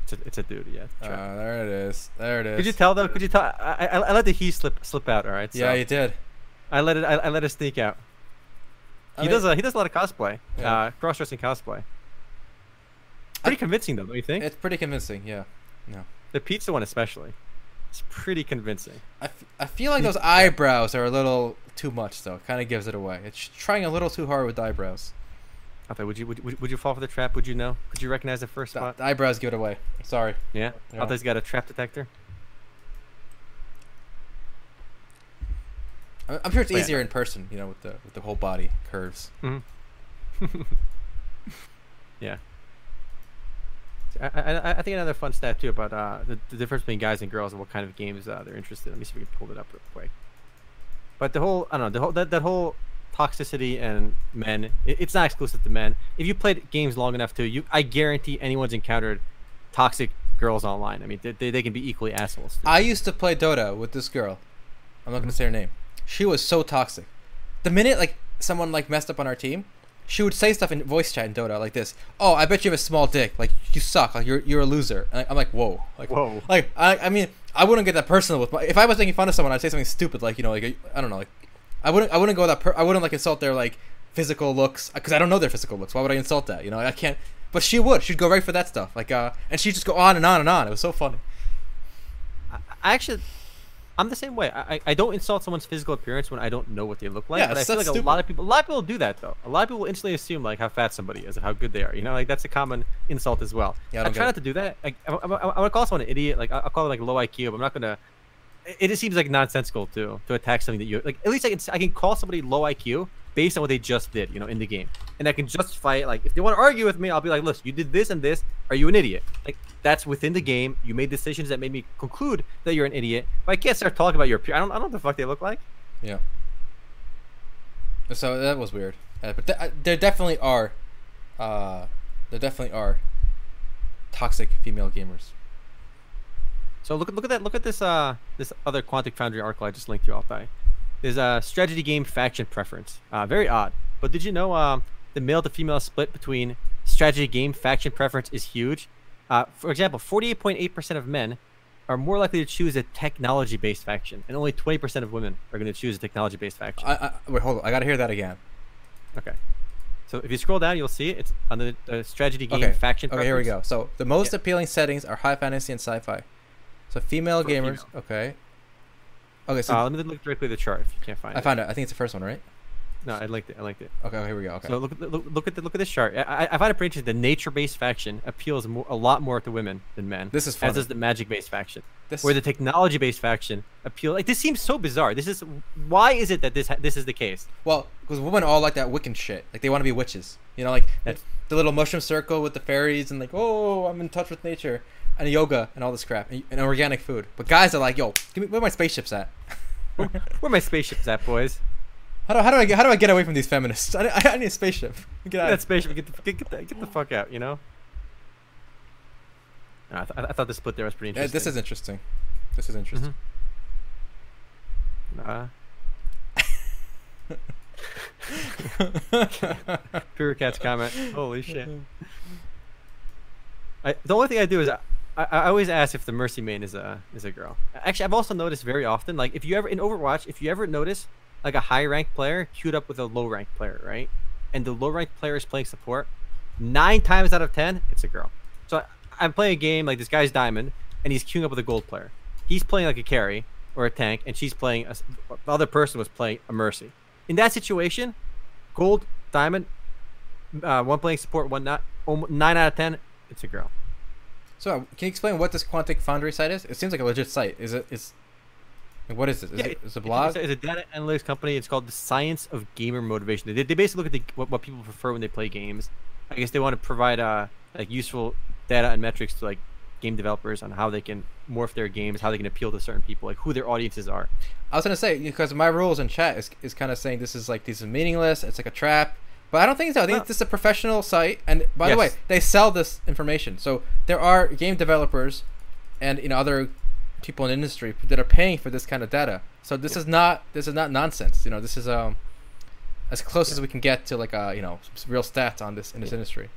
It's a, it's a dude. Yeah. Uh, Trap. there it is. There it is. Could you tell though? Could you tell? I, I, I let the he slip slip out. All right. So Yeah, you did. I let it. I, I let it sneak out. I He mean, does. A, he does a lot of cosplay. Yeah. Uh, cross dressing cosplay. Pretty convincing though, don't you think? It's pretty convincing. Yeah. the pizza one especially. It's pretty convincing. I, f- I feel like those eyebrows are a little too much though. Kind of gives it away. It's trying a little too hard with the eyebrows. I thought, would you would, you- would you fall for the trap? Would you know? Could you recognize the first spot? the eyebrows give it away. Sorry. Yeah. Yeah. I he's got a trap detector. I- I'm sure it's Oh, yeah. easier in person. You know, with the with the whole body curves. Mm-hmm. yeah. I, I, I think another fun stat too about uh, the, the difference between guys and girls and what kind of games uh, they're interested. in. Let me see if we can pull it up real quick. But the whole I don't know the whole that, that whole toxicity and men it, it's not exclusive to men. If you played games long enough too, you I guarantee anyone's encountered toxic girls online. I mean they, they, they can be equally assholes. too. I used to play Dota with this girl. I'm not gonna say her name. She was so toxic. The minute like someone like messed up on our team, she would say stuff in voice chat in Dota like this. Oh, I bet you have a small dick. Like you suck. Like you're you're a loser. And I'm like, whoa. Like Whoa. Like I I mean I wouldn't get that personal with my. If I was making fun of someone, I'd say something stupid like you know like I don't know like I wouldn't I wouldn't go that per- I wouldn't like insult their like physical looks because I don't know their physical looks. Why would I insult that? You know I can't. But she would. She'd go right for that stuff. Like uh, and she'd just go on and on and on. It was so funny. I, I actually, I'm the same way. I, I- I don't insult someone's physical appearance when I don't know what they look like. Yeah, but I feel like that's a lot of people, a lot of people do that though. A lot of people instantly assume like how fat somebody is and how good they are. You know, like that's a common insult as well. Yeah, I I, try not to do that. Like, I, I, I would call someone an idiot. Like I- I'll call it like low IQ. But I'm not gonna. It, it just seems like nonsensical to to attack something that you like. At least I can I can call somebody low IQ based on what they just did. You know, in the game, and I can justify it. Like if they want to argue with me, I'll be like, listen, you did this and this. Are you an idiot? Like that's within the game. You made decisions that made me conclude that you're an idiot. But I can't start talking about your. I don't. I don't know what the fuck they look like. Yeah. So that was weird. Uh, but th- uh, there definitely are, uh, there definitely are toxic female gamers. So look at look at that. Look at this. Uh, this other Quantic Foundry article I just linked you, Altai. There's a strategy game faction preference. Uh, very odd. But did you know um, the male to female split between strategy game faction preference is huge? Uh, for example, 48.8% of men are more likely to choose a technology-based faction, and only 20% of women are going to choose a technology-based faction. I, I wait, hold on. I gotta hear that again. okay. So if you scroll down, you'll see. It's on the uh, strategy game Okay. faction. Okay, here we go. So the most Yeah. appealing settings are high fantasy and sci-fi. So female For gamers. female. Okay. Okay, so Uh, let me look directly at the chart if you can't find I it. I found it. I think it's the first one, right? No, I linked it. I linked it. Okay, okay, here we go. Okay. So look, at the- look, look at the look at this chart. I, I- find it pretty interesting. The nature-based faction appeals more, a lot more to women than men. This is as does the magic-based faction. this Where the technology-based faction appeal like this seems so bizarre. This is why is it that this this is the case? well, because women all like that Wiccan shit. Like they want to be witches. You know, like That's- the little mushroom circle with the fairies and like, oh, I'm in touch with nature and yoga and all this crap and, and organic food. But guys are like, yo, give me where my spaceships at? Where, where my spaceships at, boys? How do, how do I get how do I get away from these feminists? I, I, I need a spaceship. Get out. That spaceship, get the, get, get, the, get the fuck out, you know? No, I, th- I thought the split there was pretty interesting. this is interesting. This is interesting. Uh, Pure Cat's comment. Holy shit. I, the only thing I do is I, I, I always ask if the Mercy main is a is a girl. Actually, I've also noticed very often, like if you ever in Overwatch, if you ever notice like a high ranked player queued up with a low ranked player, right? And the low ranked player is playing support, nine times out of ten, it's a girl. So I, I'm playing a game like this guy's diamond, and he's queuing up with a gold player. He's playing like a carry or a tank, and she's playing. a, the other person was playing a mercy. In that situation, gold, diamond, uh, one playing support, one not. Nine out of ten, it's a girl. So, can you explain what this Quantic Foundry site is? It seems like a legit site. Is it? Is what is it? Is Yeah, it is it a blog? It's, a, it's a data analytics company. It's called the Science of Gamer Motivation. They, they basically look at the, what, what people prefer when they play games. I guess they want to provide uh, like useful data and metrics to like game developers on how they can morph their games, how they can appeal to certain people, like who their audiences are. I was gonna say because my rules in chat is, is kind of saying this is like this is meaningless. It's like a trap. But I don't think so. I think No. this is a professional site, and by the way, they sell this information. So there are game developers, and you know other people in the industry that are paying for this kind of data. So this is not this is not nonsense. You know, this is um as close as we can get to like uh you know real stats on this in this industry.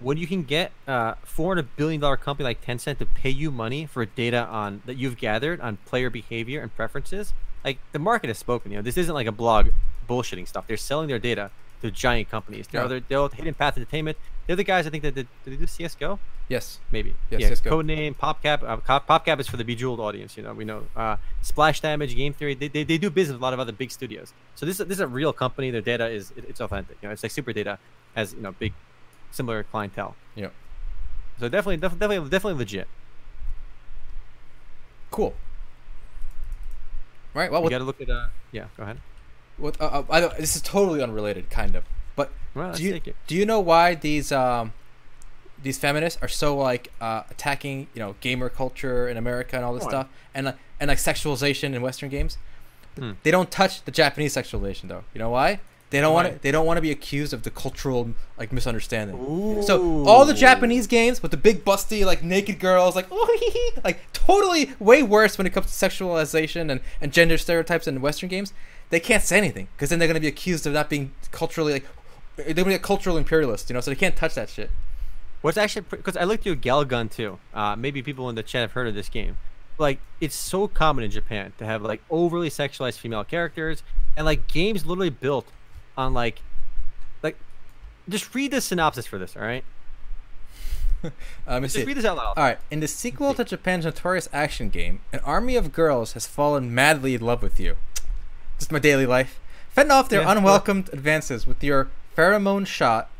when you can get a four hundred billion dollar company like Tencent to pay you money for data on that you've gathered on player behavior and preferences, like the market has spoken. You know, this isn't like a blog bullshitting stuff. They're selling their data to giant companies. They're Yeah. other they're Hidden Path Entertainment. They're the guys I think that did, did they do CS:GO? Yes. Maybe. Yes, yeah. CS:GO. Codename PopCap. Uh, PopCap is for the bejeweled audience. You know, we know. Uh, Splash Damage, Game Theory. They, they, they do business with a lot of other big studios. So this is this is a real company. Their data is it, it's authentic. You know, it's like SuperData has you know big, similar clientele. Yeah. So definitely, def- definitely, definitely legit. Cool. Right. Well, we got to look at. Uh, yeah, go ahead. With, uh, uh, I don't, this is totally unrelated, kind of. But Well, do you do you know why these um these feminists are so like uh, attacking you know gamer culture in America and all this stuff and like and like sexualization in Western games? Hmm. They don't touch the Japanese sexualization though. You know why? They don't want to. They don't want to be accused of the cultural like misunderstanding. So all the Japanese games with the big busty like naked girls like oh hee hee, like totally way worse when it comes to sexualization and, and gender stereotypes in Western games. They can't say anything because then they're gonna be accused of not being culturally like they're gonna be a cultural imperialist, you know. So they can't touch that shit. What's actually because I looked at Galgun too. Uh, maybe people in the chat have heard of this game. Like it's so common in Japan to have like overly sexualized female characters, and like games literally built on like, like, just read the synopsis for this. All right, Uh, let me just see. read this out loud. All right. In the sequel to Japan's notorious action game, an army of girls has fallen madly in love with you. Just my daily life. Fend off their Yeah, unwelcomed advances with your pheromone shot,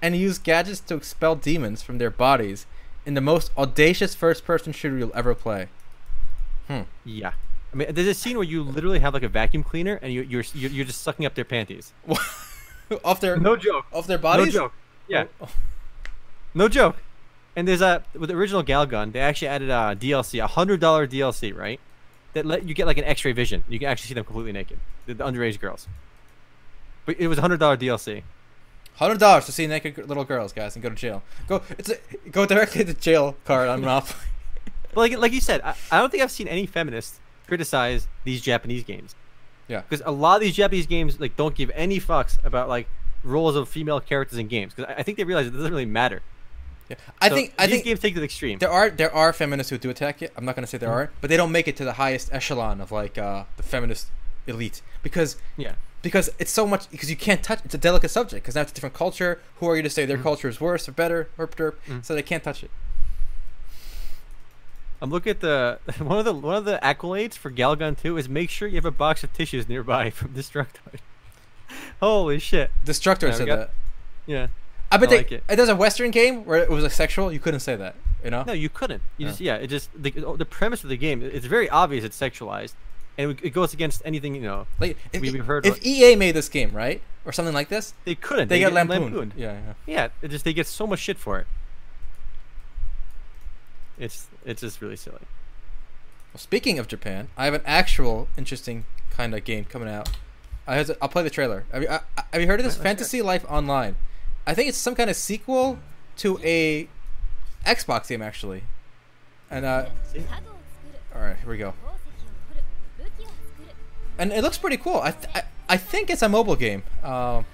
and use gadgets to expel demons from their bodies in the most audacious first-person shooter you'll ever play. Hmm. Yeah, I mean, there's a scene where you literally have like a vacuum cleaner, and you, you're you're you're just sucking up their panties. off their No joke. off their bodies. No joke. Yeah. Oh. No joke. And there's a with the original Galgun, they actually added a DLC, a hundred dollar DLC, right? That let you get like an X-ray vision. You can actually see them completely naked, the, the underage girls. But it was a hundred dollar DLC. Hundred dollars to see naked little girls, guys, and go to jail. Go, it's a, go directly to jail card on Monopoly. But like like you said, I, I don't think I've seen any feminists criticize these Japanese games. Yeah. Because a lot of these Japanese games like don't give any fucks about like roles of female characters in games. Because I, I think they realize it doesn't really matter. Yeah. I So think I think games take to the extreme. there are there are feminists who do attack it. I'm not gonna say Mm-hmm. there aren't, but they don't make it to the highest echelon of like uh, the feminist elite because Yeah. because it's so much because you can't touch. It's a delicate subject because now it's a different culture. Who are you to say their Mhm. culture is worse or better? Herp derp. Mhm. So they can't touch it. I'm looking at the one of the one of the accolades for Galgun 2 is make sure you have a box of tissues nearby from Destructoid. Holy shit! Destructor Yeah, said got- that. Yeah. I bet I they, like it. There's a Western game where it was like sexual. You couldn't say that. You know. No, you couldn't. You Oh. just yeah. It just the, the premise of the game. It's very obvious. It's sexualized, and it, goes against anything you know. Like if, We- we've heard if EA made this game, right? or something like this, They couldn't. they, get lampooned. Yeah, yeah. Yeah, it just they get so much shit for it. It's it's just really silly. Well, speaking of Japan, I have an actual interesting kind of game coming out. I have to, I'll play the trailer. Have you, I, I- have you heard of this? Let's hear it. Fantasy Life Online. I think it's some kind of sequel to a Xbox game actually. And uh, all right, here we go. And it looks pretty cool. I th- I, I think it's a mobile game. Uh, um,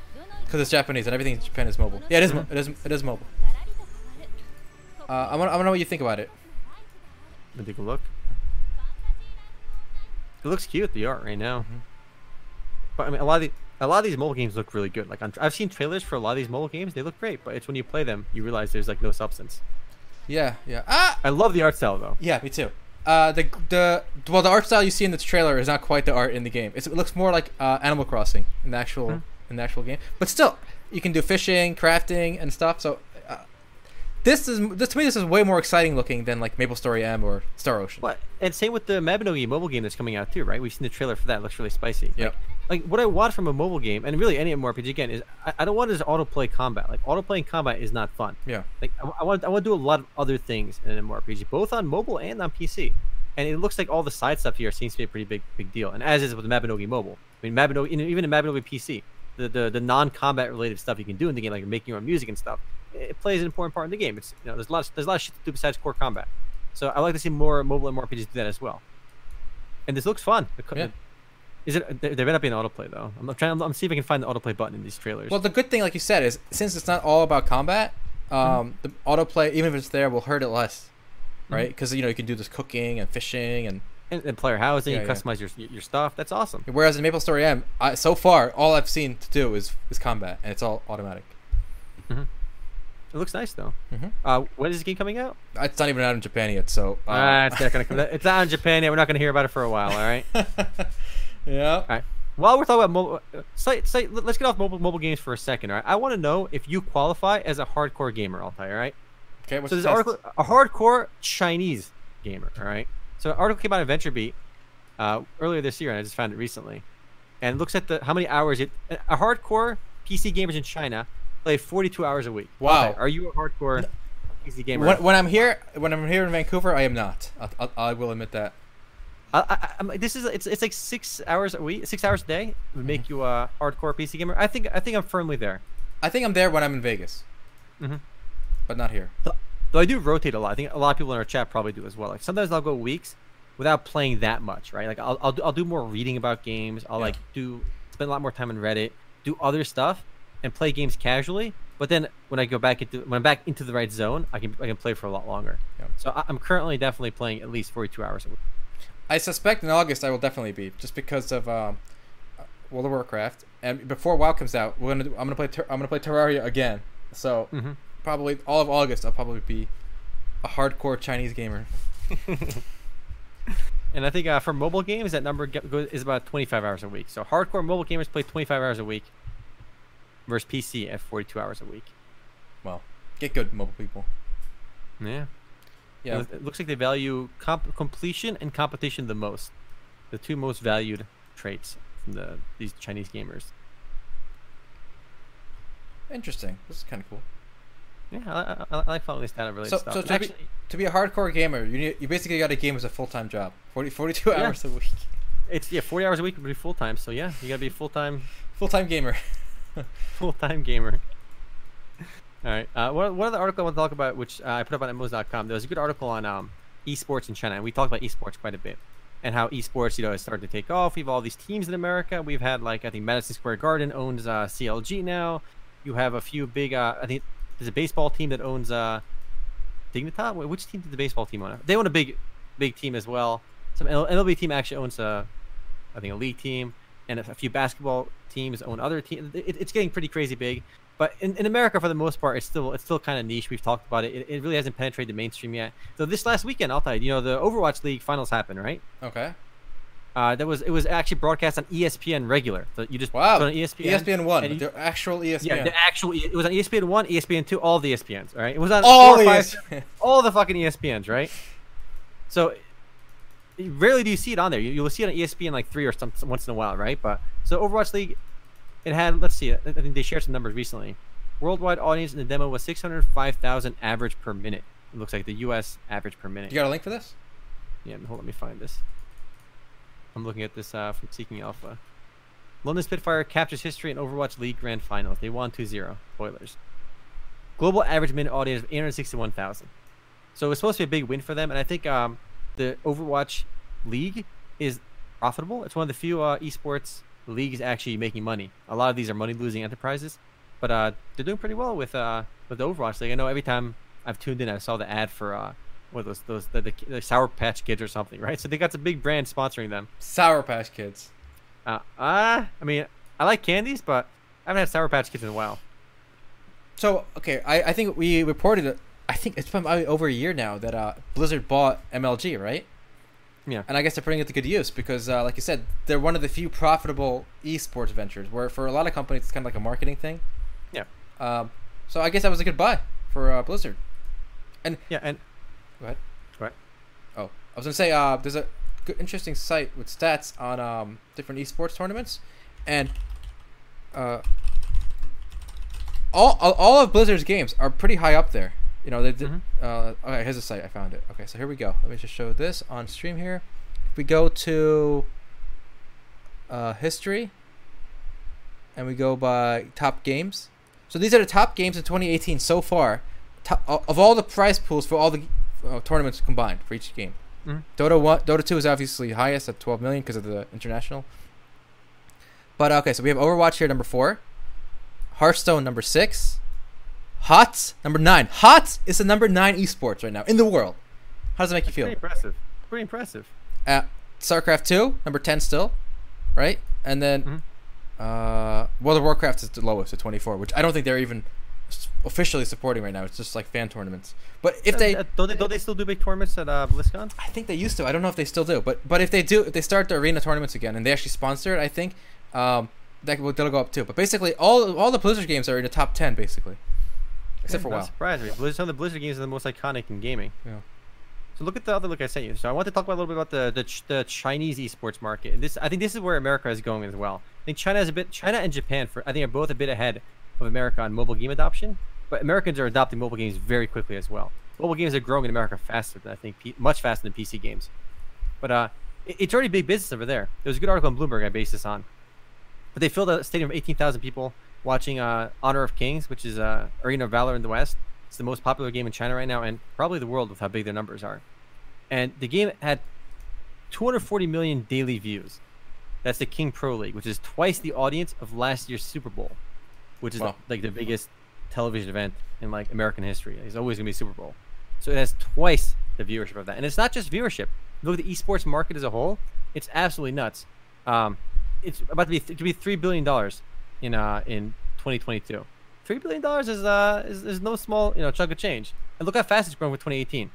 because it's Japanese and everything in Japan is mobile. Yeah, it is. Mo- it is. It is mobile. Uh, I want. I want to know what you think about it. Let me take a look. It looks cute. The art right now. Mm-hmm. But I mean, a lot of the a lot of these mobile games look really good. Like I've seen trailers for a lot of these mobile games; they look great. But it's when you play them, you realize there's like no substance. Yeah. Yeah. Ah. I love the art style though. Yeah, me too. Uh, the the well, the art style you see in the trailer is not quite the art in the game. It's, it looks more like uh, Animal Crossing in the actual Hmm. in the actual game. But still, you can do fishing, crafting, and stuff. So uh, this is this to me this is way more exciting looking than like MapleStory M or Star Ocean. But and same with the Mabinogi mobile game that's coming out too, right? We've seen the trailer for that; it looks really spicy. Yep. Like, like what I want from a mobile game, and really any MMORPG again, is I, I don't want this autoplay combat. Like autoplay and combat is not fun. Yeah. Like I, I want I want to do a lot of other things in an MMORPG, both on mobile and on PC. And it looks like all the side stuff here seems to be a pretty big big deal. And as is with the Mabinogi mobile. I mean Mabinogi even in Mabinogi PC, the, the the non-combat related stuff you can do in the game, like making your own music and stuff, it plays an important part in the game. It's you know there's a lot of, there's a lot of shit to do besides core combat. So I like to see more mobile MMORPGs do that as well. And this looks fun. The Yeah. Is it? There better not be an autoplay though. I'm not trying. I'm, I'm seeing if I can find the autoplay button in these trailers. Well, the good thing, like you said, is since it's not all about combat, um, the autoplay, even if it's there, will hurt it less, right? Because you know you can do this cooking and fishing, and and, and player housing, Yeah, you yeah. customize your your stuff. That's awesome. whereas in MapleStory M, I, so far all I've seen to do is is combat, and it's all automatic. Hmm. It looks nice though. Mhm. Uh, when is the game coming out? It's not even out in Japan yet, so. Uh, Ah, it's not gonna come. It's out in Japan yet. We're not gonna hear about it for a while. All right. yeah. All right. While we're talking about mobile, site, site, let- let's get off mobile mobile games for a second. All right. I want to know if you qualify as a hardcore gamer. You. All right. Okay. What's So the there's article, a hardcore Chinese gamer. All right. So an article came out in VentureBeat uh, earlier this year, and I just found it recently, and it looks at the how many hours it a hardcore PC gamers in China play 42 hours a week. Wow. Okay, Are you a hardcore PC gamer? When, when I'm here, when I'm here in Vancouver, I am not. I, I, I will admit that. I, I, this is it's it's like six hours a week, six hours a day would make you a hardcore PC gamer. I think I think I'm firmly there. I think I'm there when I'm in Vegas, Mhm. but not here. Though I do rotate a lot. I think a lot of people in our chat probably do as well. Like sometimes I'll go weeks without playing that much, right? Like I'll I'll do, I'll do more reading about games. I'll Yeah. like do spend a lot more time on Reddit, do other stuff, and play games casually. But then when I go back into when I'm back into the right zone, I can I can play for a lot longer. Yeah. So I, I'm currently definitely playing at least 42 hours a week. I suspect in August I will definitely be just because of um, World of Warcraft, and before WoW comes out, we're gonna do, I'm gonna play Ter- I'm gonna play Terraria again. So Mm-hmm. probably all of August I'll probably be a hardcore Chinese gamer. And I think uh, for mobile games, that number is about 25 hours a week. So hardcore mobile gamers play 25 hours a week versus PC at 42 hours a week. Well, get good, mobile people. Yeah. Yeah, It, it looks like they value comp- completion and competition the most. The two most valued traits from the these Chinese gamers. interesting. This is kind of cool. Yeah, I, I, I like following this data related So, stuff. so And to, be, to be a hardcore gamer, you need, you basically got a game as a full time job. 40, 42 Yeah. hours a week. it's yeah, 40 hours a week would be full time. So yeah, you gotta be a full time Full time gamer. full time gamer. All right. Uh, one, other article I want to talk about, which uh, I put up on MMOs.com, there was a good article on um, esports in China, and we talked about esports quite a bit, and how esports, you know, is starting to take off. We have all these teams in America. We've had like I think Madison Square Garden owns uh, CLG now. You have a few big. Uh, I think there's a baseball team that owns uh, Dignitas. Which team did the baseball team own? They own a big, big team as well. Some MLB team actually owns a, I think a league team, and a, a few basketball teams own other teams. It, it's getting pretty crazy big. But in, in America, for the most part, it's still it's still kind of niche. We've talked about it. it. It really hasn't penetrated the mainstream yet. So this last weekend, I'll tell you, you know, the Overwatch League finals happened, right? Okay. Uh, that was it was actually broadcast on E ESPN regular. So you just Wow. E on ESPN. ESPN one, you- the actual E ESPN. yeah, the actual. It was on E ESPN one, ESPN two, all the E ESPNs. All right, it was on All the E five- all the fucking E ESPNs, right? So rarely do you see it on there. You, you'll see it on E ESPN like three or some once in a while, right? But so Overwatch League it had let's see, I think they shared some numbers recently. Worldwide audience in the demo was 605,000 average per minute. It looks like the U.S. average per minute. You got a link for this? Yeah, hold on, let me find this. I'm looking at this uh, from Seeking Alpha. London Spitfire captures history in Overwatch League Grand Finals. They won 2-0. Spoilers. Global average minute audience of 861,000. So it's supposed to be a big win for them, and I think um, the Overwatch League is profitable. It's one of the few uh, esports leagues actually making money. A lot of these are money-losing enterprises, but uh, they're doing pretty well with uh, with the Overwatch League. I know every time I've tuned in, I saw the ad for uh, what are those those the, the, the Sour Patch Kids or something, right? So they got some big brand sponsoring them. Sour Patch Kids. Uh, uh, I mean, I like candies, but I haven't had Sour Patch Kids in a while. So okay, I, I think we reported. I think it's been over a year now that uh, Blizzard bought MLG, right? Yeah. And I guess they're putting it to good use because, uh, like you said, they're one of the few profitable esports ventures. Where for a lot of companies, it's kind of like a marketing thing. Yeah. Um, so I guess that was a good buy for uh, Blizzard. And yeah, and Go ahead. Go ahead. Oh, I was gonna say, uh, there's a good, interesting site with stats on um, different esports tournaments, and uh, all, all all of Blizzard's games are pretty high up there. You know, they did. Mhm. Uh, okay, here's the site. I found it. Okay, so here we go. Let me just show this on stream here. If we go to uh, history, and we go by top games. So these are the top games in 2018 so far. Top, of all the prize pools for all the uh, tournaments combined for each game. Mhm. Dota one, Dota two is obviously highest at 12 million because of the international. But okay, so we have Overwatch here number four, Hearthstone number six, HOTS number nine. HOTS is the number nine esports right now in the world. How does it make you feel? pretty impressive. Pretty impressive. Uh, StarCraft two number 10 still, right? And then Mhm. uh, World of Warcraft is the lowest at 24, which I don't think they're even officially supporting right now. It's just like fan tournaments. But if they Uh, don't they don't they still do big tournaments at uh, BlizzCon? I think they used to. I don't know if they still do, but but if they do, if they start the arena tournaments again and they actually sponsor it, I think um, that will that'll go up too. But basically, all all the Blizzard games are in the top ten, basically, except for Not WoW. surprised me. Blizzard, some of the Blizzard games are the most iconic in gaming. Yeah. So look at the other look I sent you. So I want to talk about a little bit about the the, Ch- the Chinese esports market. This I think this is where America is going as well. I think China is a bit China and Japan for I think are both a bit ahead of America on mobile game adoption. But Americans are adopting mobile games very quickly as well. Mobile games are growing in America faster than I think P- much faster than PC games. But uh, it- it's already big business over there. There was a good article on Bloomberg I based this on. But they filled a stadium of 18,000 people watching uh, Honor of Kings, which is uh, Arena of Valor in the West. It's the most popular game in China right now, and probably the world with how big their numbers are. And the game had 240 million daily views. That's the King Pro League, which is twice the audience of last year's Super Bowl, which is Wow. like the biggest television event in like American history. It's always gonna be Super Bowl. So it has twice the viewership of that, and it's not just viewership. Look at the esports market as a whole; it's absolutely nuts. Um, it's about to be to be three billion dollars in uh in 2022. Three billion dollars is uh is, is no small you know chunk of change. And look how fast it's growing with 2018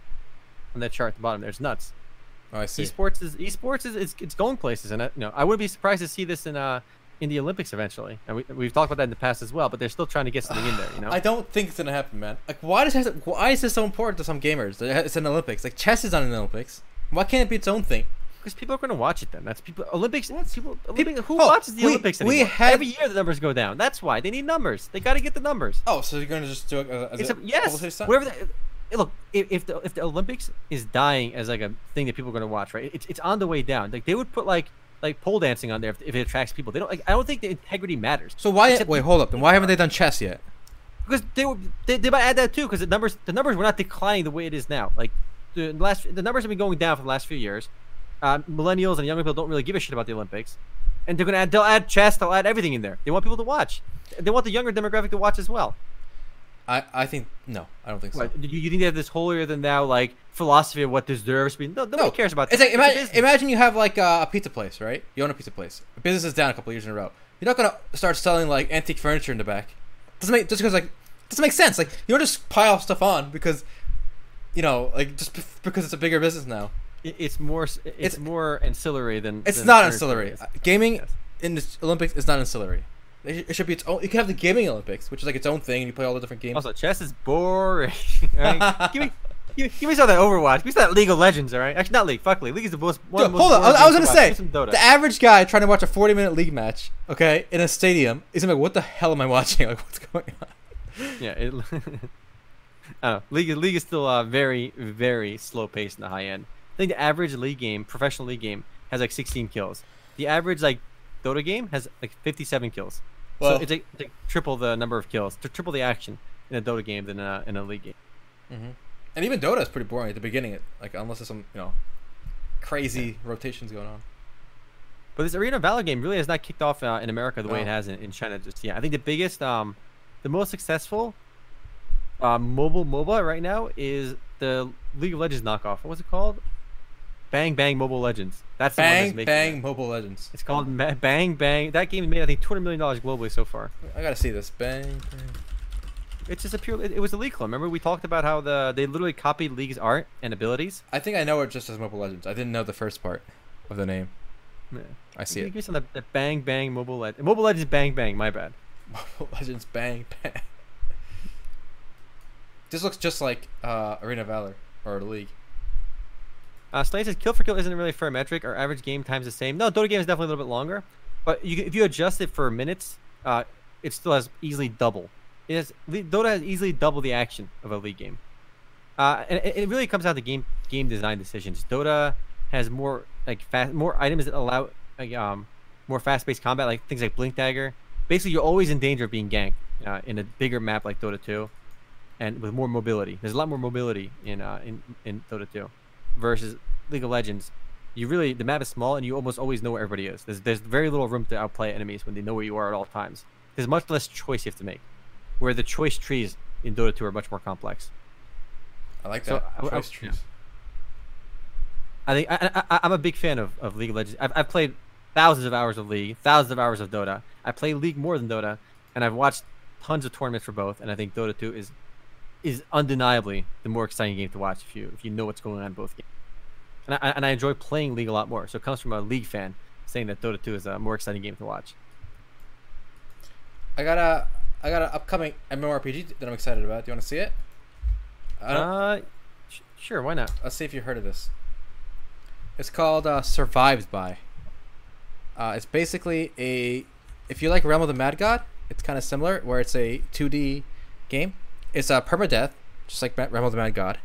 on that chart at the bottom. There's nuts. Oh, I see. Esports is esports is it's, it's going places, and uh, you know I wouldn't be surprised to see this in uh in the Olympics eventually. And we, we've talked about that in the past as well, but they're still trying to get something in there. You know, I don't think it's gonna happen, man. Like, why does why is this so important to some gamers? It's an Olympics. Like, chess is on an Olympics. Why can't it be its own thing? Because people are going to watch it then. That's people Olympics. People, People- Olympics who oh, watches the we- Olympics we anymore? had- Every year the numbers go down. That's why they need numbers. They got to get the numbers. Oh, so you're gonna just do it uh, as It's a, a, yes. publicity stunt? Wherever the, eh, look, if, if the if the Olympics is dying as like a thing that people are going to watch, right? It's it's on the way down. Like they would put like like pole dancing on there if, if it attracts people. They don't like. I don't think the integrity matters. So why? Except- Wait, hold up. Then why haven't they done chess yet? because they were they, they might add that too because the numbers the numbers were not declining the way it is now. Like the last the numbers have been going down for the last few years. Uh, millennials and younger people don't really give a shit about the Olympics, and they're gonna add they'll add chess they'll add everything in there. They want people to watch. They want the younger demographic to watch as well. I I think no. I don't think so. What, you, you think they have this holier than thou like philosophy of what deserves to be? No, nobody No, cares about It's that. like a imagine, business. imagine you have like uh, a pizza place, right? You own a pizza place. Business is down a couple years in a row. You're not gonna start selling like antique furniture in the back. Doesn't make just because like doesn't make sense. Like you don't just pile stuff on because you know like just because it's a bigger business now. It- it's more it's, It's- more ancillary than It's than not ancillary. Gaming Yes. in the Olympics is not ancillary. It should be its own. You can have the gaming Olympics, which is like its own thing, and you play all the different games. Also, chess is boring. All right? give me, you, you saw that Overwatch. We saw that League of Legends, all right? Actually, not League. Fuck League. League is the most. One of Dude, the most hold on. I, I was gonna say. Give me some the average guy trying to watch a 40 minute league match, okay, in a stadium, is like, "What the hell am I watching? Like, what's going on?" Yeah. It, I don't know. League, league is still uh, very, very slow paced in the high end. I think the average league game, professional league game, has like 16 kills. The average like Dota game has like 57 kills. Well- so it's like, it's like triple the number of kills, to triple the action in a Dota game than a, in a league game. And even Dota is pretty boring at the beginning. It like unless there's some you know crazy rotations going on. But this Arena Valor game really has not kicked off uh, in America the way it has in, in China just yet. I think the biggest, um, the most successful uh, mobile MOBA right now is the League of Legends knockoff. What was it called? Bang Bang Mobile Legends. That's the one that's Bang making bang. Mobile Legends. It's called Ma- Bang Bang. That game made I think two hundred million dollars globally so far. I gotta see this. Bang bang. It's just a pure. It, it was a League clone. Remember we talked about how the they literally copied League's art and abilities. I think I know it just as Mobile Legends. I didn't know the first part of the name. Yeah. I see Give it. me some the Bang Bang Mobile Legends. Mobile Legends Bang Bang. My bad. Mobile Legends bang bang. This looks just like uh, Arena Valor or League. Uh, Slane says kill for kill isn't really a fair metric. Our average game time's the same. No, Dota game is definitely a little bit longer, but you, if you adjust it for minutes, uh, it still has easily double. It has Dota has easily double the action of a league game. Uh, and it, it really comes down to game game design decisions. Dota has more like fast, more items that allow like, um more fast paced combat, like things like Blink Dagger. Basically, you're always in danger of being ganked uh, in a bigger map like Dota 2, and with more mobility. There's a lot more mobility in uh, in in Dota 2 versus League of Legends, you really the map is small and you almost always know where everybody is. There's there's very little room to outplay enemies when they know where you are at all times. There's much less choice you have to make, where the choice trees in Dota 2 are much more complex. I like So, that. I- I- Choice trees. I think I, I, I'm a big fan of, of League of Legends. I've, I've played thousands of hours of League, thousands of hours of Dota. I play League more than Dota, and I've watched tons of tournaments for both. And I think Dota 2 is is undeniably the more exciting game to watch if you if you know what's going on in both games. And I and I enjoy playing League a lot more. So it comes from a League fan saying that Dota 2 is a more exciting game to watch. I got a I got an upcoming MMORPG that I'm excited about. Do you want to see it? Uh, sh- sure, why not? let's see if you heard of this. It's called uh, Survived by. Uh, it's basically a if you like Realm of the Mad God, it's kind of similar where it's a 2D game. It's a permadeath, just like Realm of the Mad God,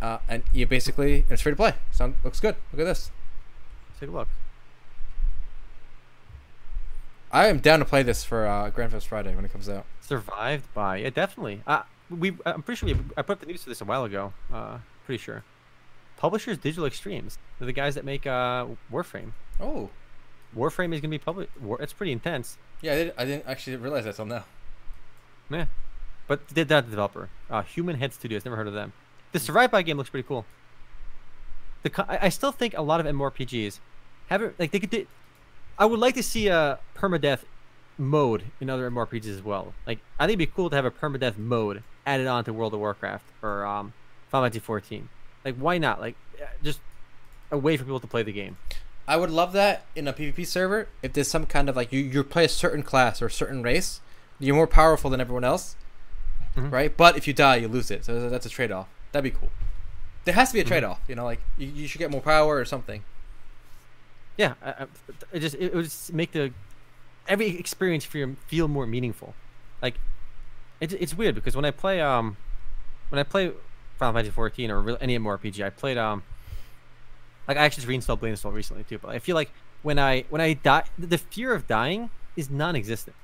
uh, and you basically it's free to play. Sound looks good. Look at this. Take a look. I am down to play this for uh, Grand Theft Friday when it comes out. Survived by yeah, definitely. Uh, we I'm pretty sure we, I put up the news for this a while ago. Uh, pretty sure. Publishers Digital Extremes. They're the guys that make uh Warframe. Oh, Warframe is gonna be public. War- it's pretty intense. yeah, I didn't, I didn't actually realize that till now. Yeah, but did that developer? Uh, Human Head Studios. Never heard of them. The Survive by game looks pretty cool. The I still think a lot of MMORPGs haven't like they could. do- I would like to see a permadeath mode in other MMORPGs as well. Like I think it'd be cool to have a permadeath mode added on to World of Warcraft or um, Final Fantasy 14. Like why not? Like uh, just a way for people to play the game. I would love that in a PvP server. If there's some kind of like you, you play a certain class or a certain race, you're more powerful than everyone else, Mhm. right? But if you die, you lose it. So that's a trade off. That'd be cool. There has to be a trade off. You know, like you, you should get more power or something. Yeah, I, I, it just it would just make the every experience feel feel more meaningful. Like it's it's weird because when I play um when I play Final Fantasy 14 or real, any MMORPG, I played um like I actually just reinstalled Blade & Soul recently too. But I feel like when I when I die, the fear of dying is non-existent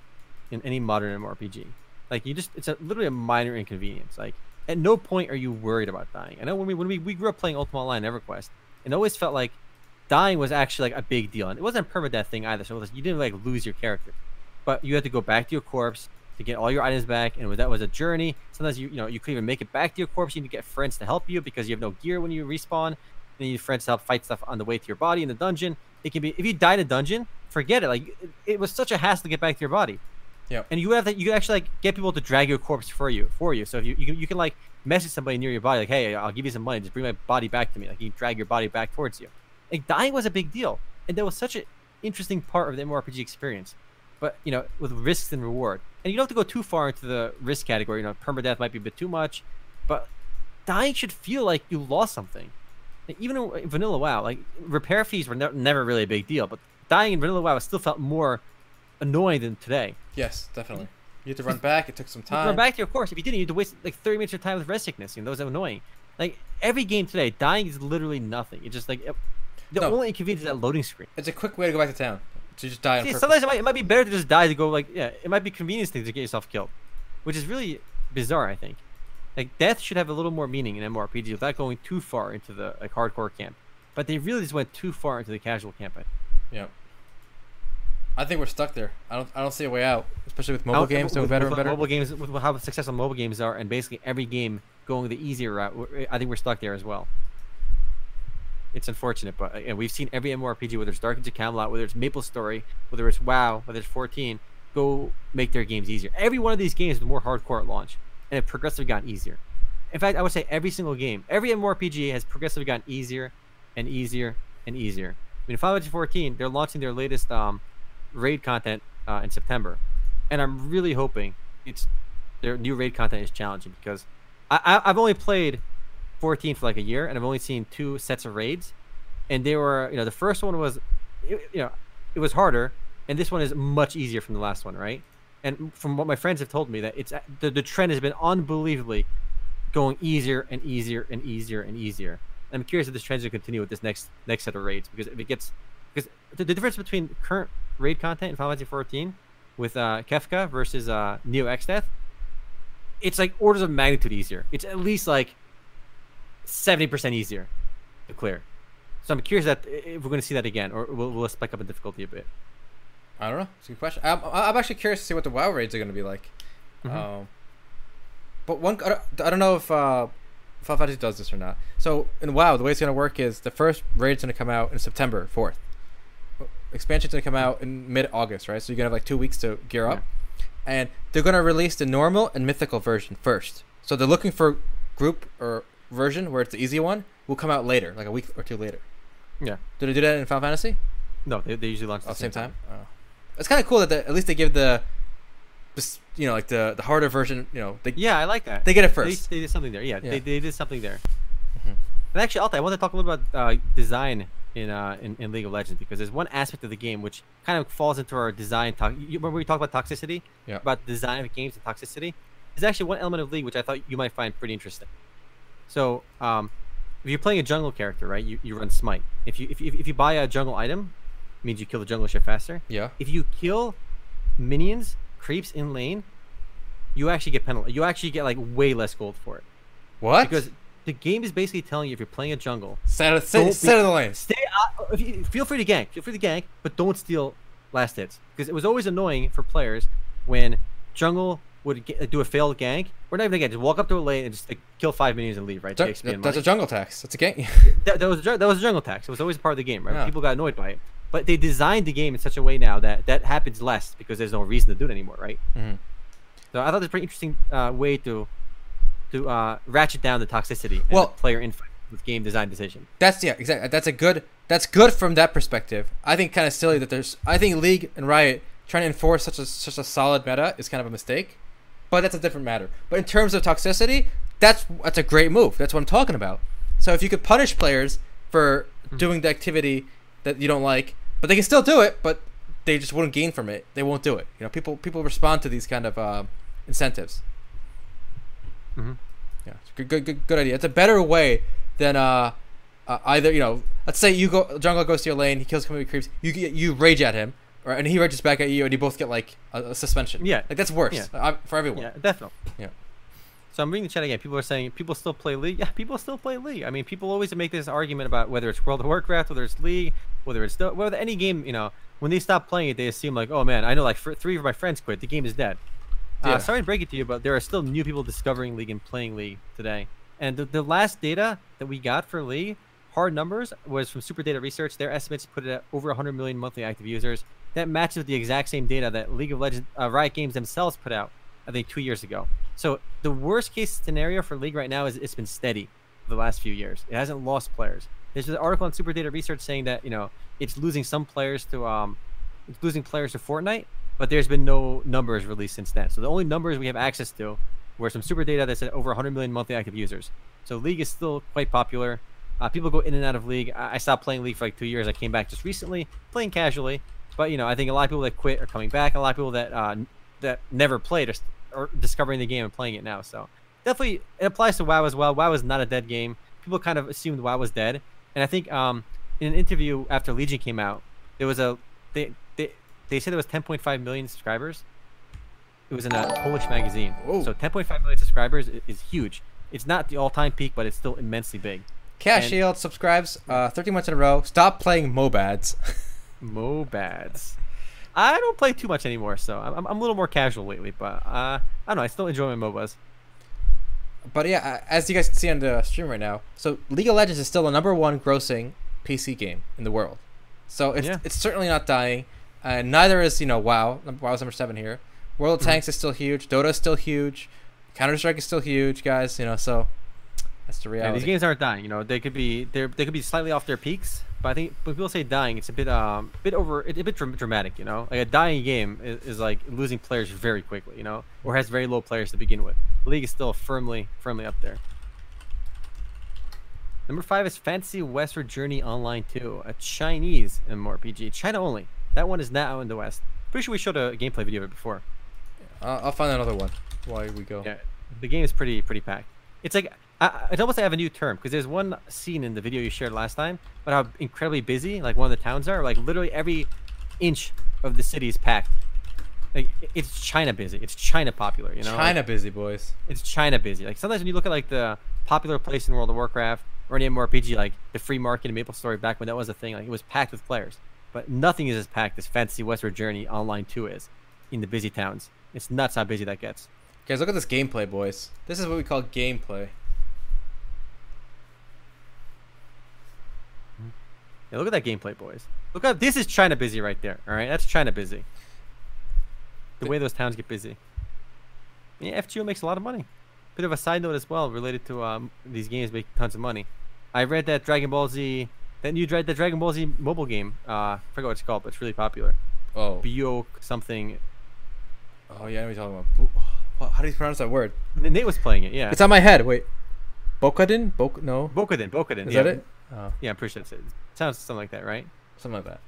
in any modern MMORPG. Like you just it's a, literally a minor inconvenience. Like at no point are you worried about dying. I know when we when we, we grew up playing Ultima Online EverQuest, it always felt like dying was actually like a big deal, and it wasn't a permadeath thing either. So was, you didn't like lose your character, but you had to go back to your corpse to get all your items back, and that was a journey. Sometimes you you know you couldn't even make it back to your corpse. You need to get friends to help you because you have no gear when you respawn. And you need friends to help fight stuff on the way to your body in the dungeon. It can be if you die in a dungeon, forget it. Like it, it was such a hassle to get back to your body. Yep. And you have that. you actually like get people to drag your corpse for you for you. So if you you can, you can like message somebody near your body like, hey, I'll give you some money, just bring my body back to me. Like you drag your body back towards you. Like dying was a big deal, and that was such an interesting part of the MMORPG experience. But you know, with risks and reward, and you don't have to go too far into the risk category. You know, permadeath might be a bit too much, but dying should feel like you lost something. Like, even in vanilla WoW, like repair fees were ne- never really a big deal, but dying in vanilla WoW still felt more annoying than today. Yes, definitely. You had to run back. It took some You time. Run back to your course. If you didn't, you had to waste like 30 minutes of time with res sickness. You know, those are annoying. Like every game today, dying is literally nothing. It's just like it- the No. only inconvenience is that loading screen. It's a quick way to go back to town. To just die See, sometimes it might, it might be better to just die to go like yeah. It might be convenience thing to get yourself killed, which is really bizarre. I think like death should have a little more meaning in MMORPG without going too far into the like hardcore camp. But they really just went too far into the casual camp. I- Yeah. I think we're stuck there. I don't. I don't see a way out, especially with mobile games doing better with and better. Mobile games with how successful mobile games are, and basically every game going the easier route. I think we're stuck there as well. It's unfortunate, but uh, we've seen every MMORPG, whether it's Dark Age of Camelot, whether it's MapleStory, whether it's WoW, whether it's 14, go make their games easier. Every one of these games is more hardcore at launch, and it progressively gotten easier. In fact, I would say every single game, every MMORPG has progressively gotten easier and easier and easier. I mean, Final Fantasy 14, they're launching their latest um, raid content uh, in September, and I'm really hoping it's their new raid content is challenging because I, I I've only played 14 for like a year, and I've only seen two sets of raids, and they were you know the first one was you know it was harder, and this one is much easier from the last one, right? And from what my friends have told me, that it's the, the trend has been unbelievably going easier and easier and easier and easier. I'm curious if this trend will continue with this next next set of raids because if it gets because the, the difference between current raid content in Final Fantasy 14 with uh, Kefka versus uh, Neo Exdeath, it's like orders of magnitude easier. It's at least like 70% easier to clear. So I'm curious that if we're going to see that again, or will, will it spike up in difficulty a bit? I don't know. It's a good question. I'm, I'm actually curious to see what the WoW raids are going to be like. Mhm. Um, but one, I don't, I don't know if uh, Final Fantasy does this or not. So in WoW, the way it's going to work is the first raid's going to come out in September 4th. Expansion's going to come out in mid-August, right? So you're going to have like two weeks to gear up. And they're going to release the normal and mythical version first. So they're looking for group or version where it's the easy one will come out later, like a week or two later. Yeah. Did they do that in Final Fantasy? No, they, they usually launch at Oh, same time. Oh. It's kind of cool that they, at least they give the, this you know, like the the harder version. You know, they Yeah, I like that. they get it first. they did something there. Yeah, Yeah. They, they did something there. Mhm. And actually, Alta, I want to talk a little about uh, design in, uh, in in League of Legends because there's one aspect of the game which kind of falls into our design talk. You remember we talked about toxicity? Yeah. About design of games and toxicity. There's actually one element of League which I thought you might find pretty interesting. So, um, if you're playing a jungle character, right, you, you run Smite. If you if, you if you buy a jungle item, it means you kill the jungle shit faster. Yeah. If you kill minions, creeps in lane, you actually get penalized. You actually get like way less gold for it What? because the game is basically telling you if you're playing a jungle, set set, set the lanes. stay out. You, feel free to gank. Feel free to gank, but don't steal last hits because it was always annoying for players when jungle would get, do a failed gank or not even a gank, just walk up to a lane and just like, kill five minions and leave. Right? XP that's a jungle tax. That's a game. that, that was a, that was a jungle tax. It was always a part of the game, right? Yeah. People got annoyed by it, but they designed the game in such a way now that that happens less because there's no reason to do it anymore, right? Mhm. So I thought it's a pretty interesting uh, way to to uh, ratchet down the toxicity and Well- the player infight with game design decision. That's yeah, exactly. That's a good. That's good from that perspective. I think kind of silly that there's. I think League and Riot trying to enforce such a such a solid meta is kind of a mistake, but that's a different matter. But in terms of toxicity, that's that's a great move. That's what I'm talking about. So if you could punish players for doing the activity that you don't like, but they can still do it, but they just wouldn't gain from it. They won't do it. You know, people people respond to these kind of uh, incentives. Mhm. Yeah, it's a good, good, good, good idea. It's a better way than uh, uh, either you know, let's say you go jungle goes to your lane, he kills community creeps, you you rage at him, or and he rages back at you, and you both get like a, a suspension. Yeah. like that's worse Yeah. uh, for everyone. Yeah, definitely. Yeah. So I'm reading the chat again. People are saying people still play League. Yeah, people still play League. I mean, people always make this argument about whether it's World of Warcraft, whether it's League, whether it's the- whether any game. You know, when they stop playing it, they assume like, oh man, I know like three of my friends quit. The game is dead. Yeah. Uh, sorry to break it to you, but there are still new people discovering League and playing League today. And the, the last data that we got for League, hard numbers, was from SuperData Research. Their estimates put it at over 100 million monthly active users. That matches with the exact same data that League of Legends, uh, Riot Games themselves put out, I think, two years ago. So the worst case scenario for League right now is it's been steady for the last few years. It hasn't lost players. There's an article on SuperData Research saying that you know it's losing some players to um, it's losing players to Fortnite, but there's been no numbers released since then. So the only numbers we have access to were some SuperData that said over 100 million monthly active users. So League is still quite popular. Uh, people go in and out of League. I, I stopped playing League for like two years. I came back just recently, playing casually. But you know, I think a lot of people that quit are coming back. A lot of people that uh, that never played are, st- are discovering the game and playing it now. So definitely, it applies to WoW as well. WoW is not a dead game. People kind of assumed WoW was dead, and I think um, in an interview after Legion came out, there was a they they said there was 10.5 million subscribers. It was in a Polish magazine. Whoa. So 10.5 million subscribers i- is huge. It's not the all-time peak, but it's still immensely big. Cash And- Shield subscribes uh, 13 months in a row. Stop playing MOBADs. Mobads. I don't play too much anymore, so I'm, I'm- a little more casual lately. But uh, I don't know. I still enjoy my MOBAs. but yeah, as you guys can see on the stream right now, so League of Legends is still the number one grossing PC game in the world. So it's Yeah. it's certainly not dying. And neither is you know WoW. WoW's number seven here. World of Mhm. Tanks is still huge. Dota is still huge. Counter Strike is still huge, guys. You know, so that's the Yeah, reality. these games aren't dying. You know, they could be they they could be slightly off their peaks, but I think when people say dying, it's a bit um bit over it's a bit dramatic. You know, like a dying game is, is like losing players very quickly. You know, or has very low players to begin with. The league is still firmly firmly up there. Number five is Fantasy Westward Journey Online 2, a Chinese MMORPG, China only. That one is not out in the West. Pretty sure we showed a gameplay video of it before. Uh, I'll find another one while we go. Yeah, the game is pretty pretty packed. It's like I, I- it's almost like I have a new term because there's one scene in the video you shared last time about how incredibly busy like one of the towns are. Like literally every inch of the city is packed. Like it's China busy. It's China popular. You know, Like, China busy boys. it's China busy. Like sometimes when you look at like the popular place in World of Warcraft or any MMORPG, like the free market in Maple Story back when that was a thing, like it was packed with players. But nothing is as packed as Fantasy Westward Journey Online 2 is in the busy towns. It's nuts how busy that gets. Guys, look at this gameplay, boys. This is what we call gameplay. Yeah, look at that gameplay, boys. Look at this is China busy right there. All right, that's China busy. The way those towns get busy. Yeah, FGO makes a lot of money. Bit of a side note as well related to um, these games make tons of money. I read that Dragon Ball Z, that new the Dragon Ball Z mobile game. Uh, I forgot what it's called, but it's really popular. Oh. Bio something. Oh yeah, I know what you're talking about. How do you pronounce that word? Nate was playing it. Yeah. It's on my head. Wait. Bokadin? Bok no. Bokaden. Bokaden. Is yeah. that it? Oh, Yeah, I'm pretty sure it's it. Sounds something like that, right? something like that.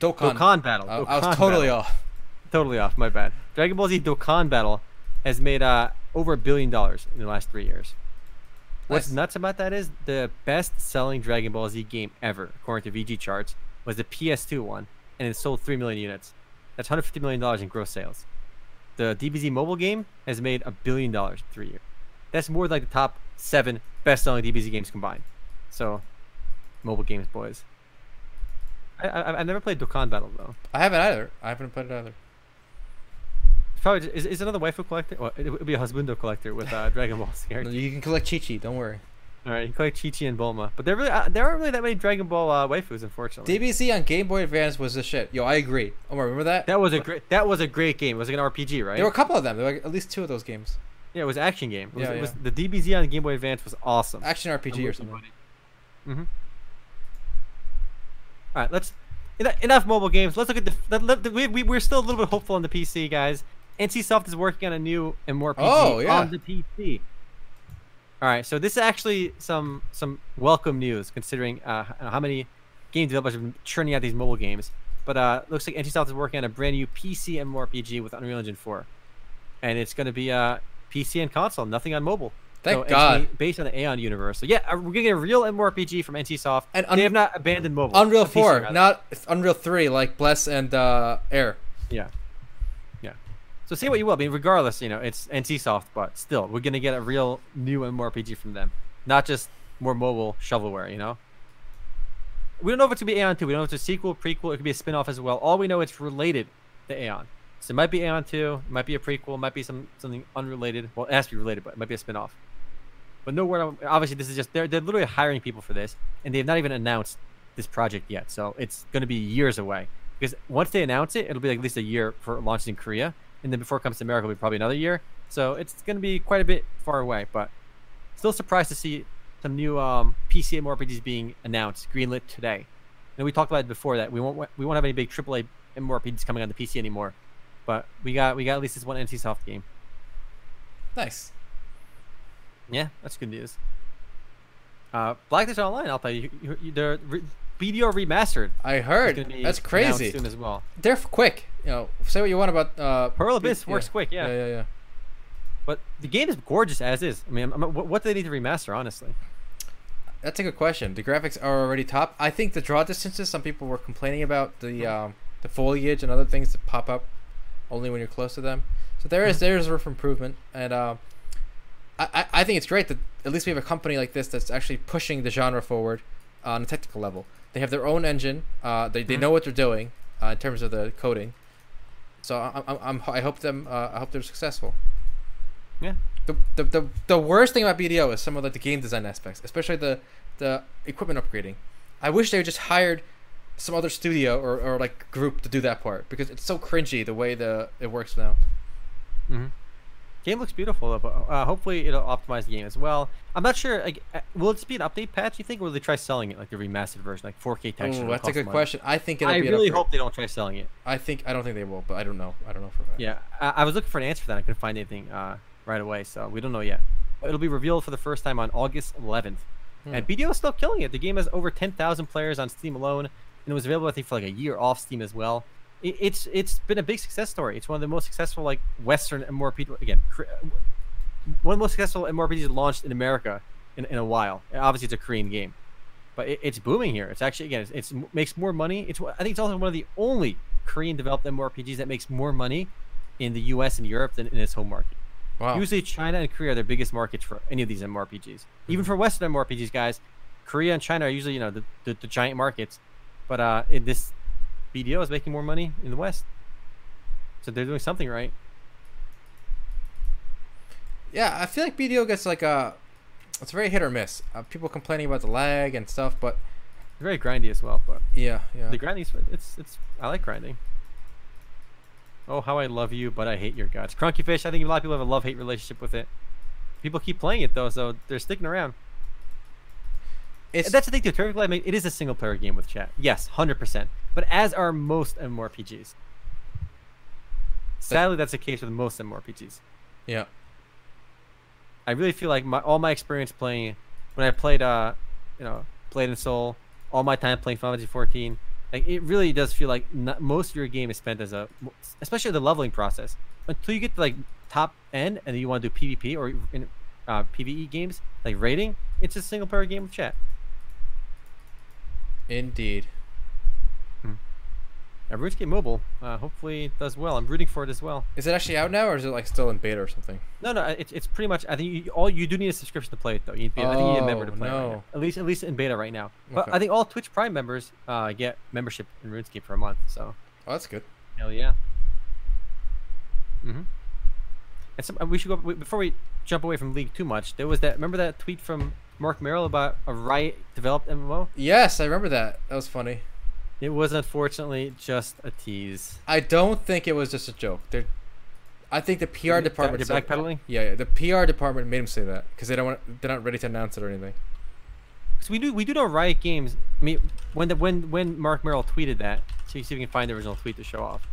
Dokkan. Dokkan Battle. I, I was totally Battle. off. Totally off. My bad. Dragon Ball Z Dokkan Battle has made uh, over a billion dollars in the last three years. What's Nice. nuts about that is the best-selling Dragon Ball Z game ever, according to VGChartz, was the PS2 one, and it sold three million units. That's 150 million dollars in gross sales. The DBZ mobile game has made a billion dollars in three years. That's more than like the top seven best-selling DBZ games combined. So, mobile games, boys. I, I I've never played Dokkan Battle though. I haven't either. I haven't played it either. Probably is, is another waifu collector. Well, it would be a husbando collector with uh, Dragon Ball Z. No, You can collect Chi Chi. Don't worry. All right, you collect Chi Chi and Bulma, but there really uh, there aren't really that many Dragon Ball uh, waifus, unfortunately. DBZ on Game Boy Advance was the shit. Yo, I agree. Omar, remember that? that was a great that was a great game. It was like an RPG, right? There were a couple of them. There were like at least two of those games. yeah, it was action game. It was, Yeah, was the DBZ on Game Boy Advance was awesome. Action RPG or something. Mm-hmm. All right, let's enough, enough mobile games. Let's look at the. Let, we, we we're still a little bit hopeful on the PC, guys. NCSoft is working on a new and more PC Oh, yeah. on the PC. All right, so this is actually some some welcome news considering uh, how many game developers have been churning out these mobile games. But uh, looks like NCSoft is working on a brand new PC MMORPG with Unreal Engine 4, and it's going to be uh, PC and console, nothing on mobile. Thank So God. based on the Aion universe. So yeah, uh, we're gonna get a real MMORPG from NCSoft, And un- they have not abandoned mobile. Unreal Uh, PC 4, not Unreal 3 like Bless and uh, Air. Yeah. So say what you will. I mean, regardless, you know, it's NCSoft, but still, we're gonna get a real new MMORPG from them, not just more mobile shovelware. You know. We don't know if it's gonna be Aion 2. We don't know if it's a sequel, prequel. It could be a spin-off as well. All we know it's related to Aion. So it might be Aion 2. It might be a prequel. It might be some something unrelated. Well, it has to be related, but it might be a spin-off. But no word. Obviously, this is just they're they're literally hiring people for this, and they have not even announced this project yet. So it's to be years away. Because once they announce it, it'll be like at least a year for launching in Korea, and then before it comes to America, it'll be probably another year. So it's going to be quite a bit far away. But still surprised to see some new um, PC MMORPGs being announced, greenlit today. And we talked about it before that we won't we won't have any big AAA MMORPGs coming on the PC anymore. But we got we got at least this one NCSoft game. Nice. Yeah, that's good news. Uh, Black Desert Online, I'll tell you, you, you they're re- BDO remastered. I heard. That's crazy. soon as well. They're quick. You know, say what you want about uh, Pearl Abyss works quick, yeah. Yeah, yeah, yeah. But the game is gorgeous as is. I mean, I'm, I'm- what, do they need to remaster? Honestly, That's a good question. The graphics are already top. I think the draw distances. Some people were complaining about the um, the foliage and other things that pop up only when you're close to them. So there is there is room for improvement, and uh, I- I think it's great that at least we have a company like this that's actually pushing the genre forward on a technical level. They have their own engine. Uh, they they Mhm. know what they're doing uh, in terms of the coding. So I, I'm, I'm I hope them uh, I hope they're successful. Yeah. The, the, the, the worst thing about BDO is some of like the game design aspects, especially the the equipment upgrading. I wish they just hired some other studio or, or like group to do that part because it's so cringy the way the it works now. hmm game looks beautiful, though, but uh, hopefully it'll optimize the game as well. I'm not sure. Like, uh, will it just be an update patch? You think, or will they try selling it like the remastered version, like 4K texture? Ooh, that's a good money? question. I think it'll I be an really hope they don't try selling it. I think I don't think they will, but I don't know. I don't know for. Yeah, I, I was looking for an answer for that. I couldn't find anything uh, right away, so we don't know yet. But it'll be revealed for the first time on August 11th. And Hmm. BDO is still killing it. The game has over 10,000 players on Steam alone, and it was available, I think, for like a year off Steam as well. It, it's it's been a big success story. It's one of the most successful like Western MMORPG again, one of the most successful MMORPGs launched in America in, in a while. Obviously, it's a Korean game, but it, it's booming here. It's actually again, it's, it's makes more money. It's I think it's also one of the only Korean developed MMORPGs that makes more money in the U.S. and Europe than in its home market. Wow. Usually, China and Korea are their biggest markets for any of these MMORPGs. Even for Western MMORPGs, guys, Korea and China are usually you know the, the, the giant markets. But uh, in this BDO is making more money in the West, so they're doing something right. Yeah, I feel like BDO gets like a it's very hit or miss. Uh, people complaining about the lag and stuff, but It's very grindy as well, but yeah, yeah. the grinding is it's it's I like grinding. Oh, how I love you, but I hate your guts. Crunky Fish, I think a lot of people have a love hate relationship with it. People keep playing it though, so they're sticking around. It's That's the thing too. Terrific Light, it is a single player game with chat. Yes, hundred percent. But as are most MMORPGs. Sadly, that's the case with most MMORPGs. yeah. I really feel like my all my experience playing when I played uh you know Blade and Soul, all my time playing Final Fantasy 14, like it really does feel like not, most of your game is spent as a especially the leveling process until you get to like top end and then you want to do PvP or in uh, PvE games like raiding. It's a single player game of chat. Indeed. Uh, RuneScape Mobile uh, hopefully does well. I'm rooting for it as well. Is it actually out now, or is it like still in beta or something? No, no, it's, it's pretty much. I think you, all you do need a subscription to play it though. You need to be, I think you need a member to Oh, play it. Right no. At least, at least in beta right now. But I think all Twitch Prime members uh, get membership in RuneScape for a month. So Oh, that's good. hell yeah. Mm-hmm. And some, uh, we should go before we jump away from League too much. There was that. Remember that tweet from Marc Merrill about a Riot developed MMO? Yes, I remember that. That was funny. It was unfortunately just a tease. I don't think it was just a joke. They're, I think the PR department. they're backpedaling? Yeah, yeah, the PR department made him say that because they don't want. They're not ready to announce it or anything. Because we do we do know Riot Games. I mean, when the when when Marc Merrill tweeted that, so you see if we can find the original tweet to show off,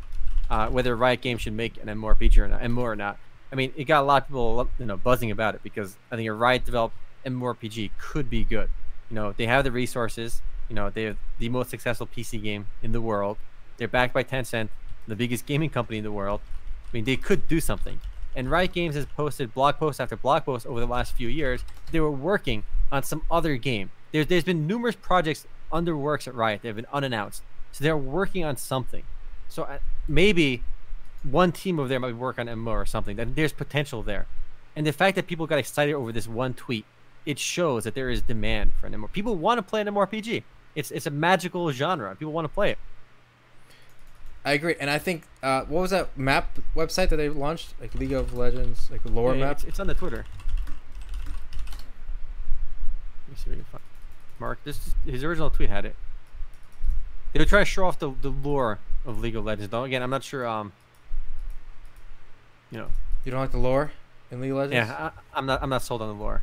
uh, whether Riot Games should make an MMORPG or not, MMO or not. I mean, it got a lot of people you know buzzing about it because I think a Riot developed MMORPG could be good. You know, they have the resources. You know, they have the most successful PC game in the world. They're backed by Tencent, the biggest gaming company in the world. I mean, they could do something. And Riot Games has posted blog post after blog post over the last few years. They were working on some other game. There, there's been numerous projects under works at Riot that have been unannounced. So they're working on something. So uh, maybe one team over there might work on MMO or something. That there's potential there. And the fact that people got excited over this one tweet, it shows that there is demand for an MMO. People want to play an MMORPG. It's it's a magical genre. People want to play it. I agree, and I think uh, what was that map website that they launched, like League of Legends, like lore Yeah, map? It's, it's on the Twitter. Let me see if we can find. Marc, this is, his original tweet had it. They were trying to show off the, the lore of League of Legends. Though again, I'm not sure. Um, you know, You don't like the lore in League of Legends? yeah, I, I'm not. I'm not sold on the lore.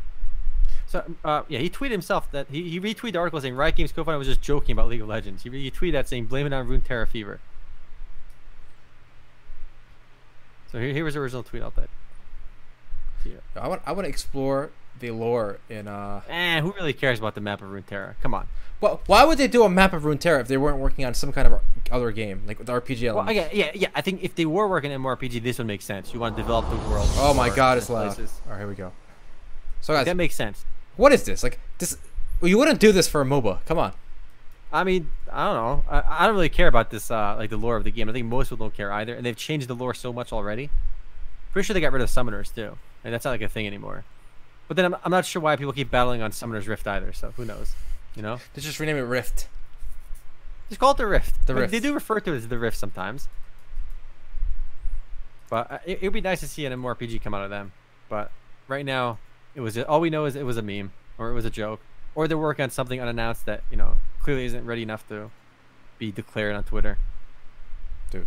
So, uh, yeah, he tweeted himself that he, he retweeted the article saying Riot Games co-founder was just joking about League of Legends. He, he tweeted that saying blame it on Runeterra Fever. So here, here was the original tweet out that. I want I want to explore the lore in uh. Eh, who really cares about the map of Runeterra? Come on. Well, why would they do a map of Runeterra if they weren't working on some kind of other game like with RPG Well, yeah, yeah, yeah. I think if they were working in MMORPG, this would make sense. You want to develop the world. Oh my god, it's loud. places. All right, here we go. So guys, That makes sense. What is this? Like this? You wouldn't do this for a MOBA. Come on. I mean, I don't know. I, I don't really care about this, uh, like the lore of the game. I think most people don't care either, and they've changed the lore so much already. Pretty sure they got rid of summoners too, and that's not like a thing anymore. But then I'm, I'm not sure why people keep battling on Summoner's Rift either. So who knows? You know, They just rename it Rift. just call it the Rift. The I mean, Rift. They do refer to it as the Rift sometimes. But uh, it would be nice to see an MMORPG come out of them. But right now, it was just, all we know is it was a meme or it was a joke, or they're working on something unannounced that you know clearly isn't ready enough to be declared on Twitter. Dude,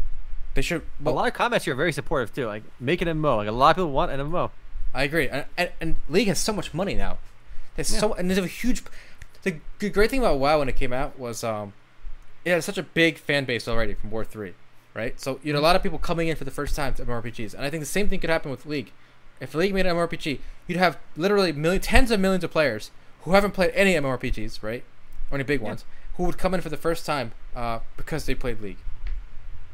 they should. a lot of comments here are very supportive too. Like make an MMO. Like a lot of people want an MMO. I agree. And, and, and League has so much money now. There's Yeah. so and there's a huge. The great thing about WoW when it came out was um, it had such a big fan base already from War Three, right? So you know a lot of people coming in for the first time to MMORPGs, and I think the same thing could happen with League. If League made an MMORPG, you'd have literally million, tens of millions of players who haven't played any MMORPGs, right, or any big Yeah. ones, who would come in for the first time uh, because they played League.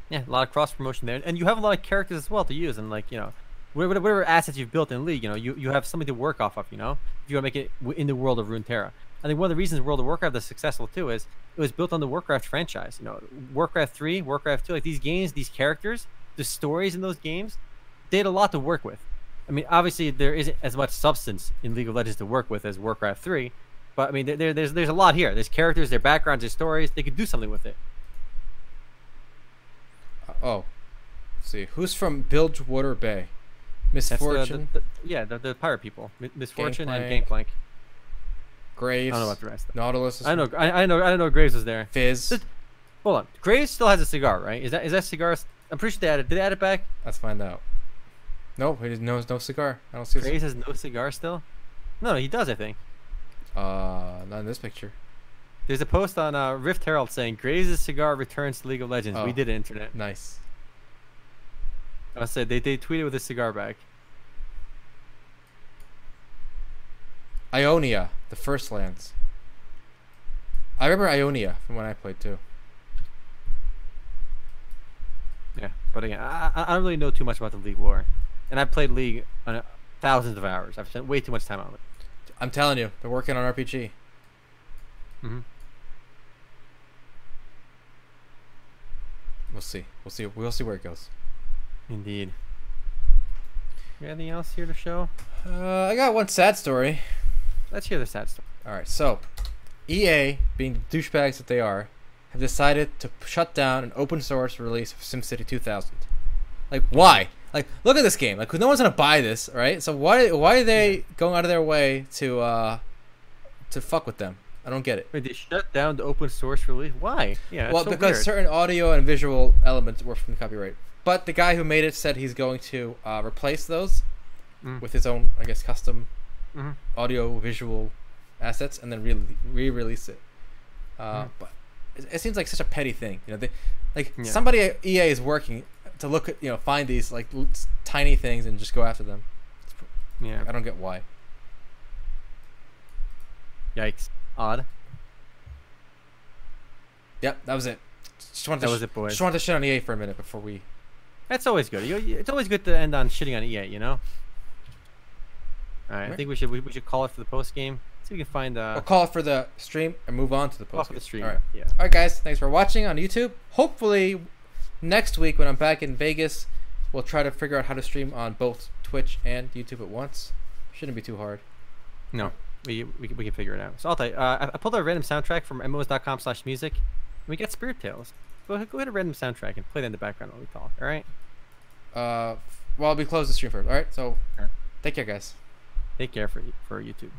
Yeah, a lot of cross promotion there, and you have a lot of characters as well to use, and like you know, whatever, whatever assets you've built in League, you know, you, you have something to work off of. You know, if you want to make it in the world of Runeterra. I think one of the reasons World of Warcraft is successful too is it was built on the Warcraft franchise. You know, Warcraft three, Warcraft two, like these games, these characters, the stories in those games, they had a lot to work with. I mean, obviously there isn't as much substance in League of Legends to work with as Warcraft three, but I mean, there, there, there's there's a lot here. There's characters, their backgrounds, their stories. They could do something with it. Uh, oh, let's see who's from Bilgewater Bay, That's the- Miss Fortune, the, the, yeah, the, the pirate people, Mi- Miss Fortune and Gangplank. Gangplank. Graves, I don't know about the rest. Nautilus. is I know, I, I know, I know. Graves is there. Fizz. Hold on, Graves still has a cigar, right? Is that is that cigar? I'm pretty sure they added. Did they add it back? Let's find out. No, he no no cigar. I don't see. Graves has no cigar still. No, he does. I think. uh, not in this picture. There's a post on uh, Rift Herald saying Graves' cigar returns to League of Legends. Oh. We did it, internet. Nice. I said they they tweeted with a cigar back. Ionia, the first lands. I remember Ionia from when I played too. Yeah, but again, I, I I don't really know too much about the League War, and I've played League on uh, thousands of hours. I've spent way too much time on it. I'm telling you, they're working on RPG. Mm-hmm. We'll see. We'll see. We'll see where it goes. Indeed. Anything else here to show? Uh, I got one sad story. Let's hear the sad story. All right, so EA, being the douchebags that they are, have decided to shut down an open source release of SimCity 2000. Like, why? Like, look at this game. Like, no one's gonna buy this, right? So why why are they going out of their way to uh to fuck with them? I don't get it. Wait, they shut down the open source release? Why? Yeah, well, so because weird. certain audio and visual elements were from the copyright. But the guy who made it said he's going to uh, replace those Mm. with his own, I guess, custom Mhm. audio visual assets and then re- re-release it. Uh, Mm. But it, it seems like such a petty thing, you know. They, like Yeah. somebody at EA is working to look at, you know, find these like l- tiny things and just go after them. yeah. I don't get why. Yikes. Odd. Yep, that was it. Just wanted That to was sh- it, boys. Just wanted to shit on EA for a minute before we. That's always good. You, it's always good to end on shitting on EA, you know? Alright, I think we should we, we should call it for the post game. See if we can find uh We'll call it for the stream and move on to the call post. for the stream. All right. Yeah. All right, guys. Thanks for watching on YouTube. Hopefully, next week when I'm back in Vegas, we'll try to figure out how to stream on both Twitch and YouTube at once. Shouldn't be too hard. No. We, we, can- we can figure it out. So I'll tell you, uh, I, pulled out a random soundtrack from MMOs.com slash music. And we got Spirit Tales. Go ahead, go ahead and random soundtrack and play that in the background while we talk, alright? Uh, well, we close the stream first. All right. So, Alright. take care, guys. Take care for, for YouTube.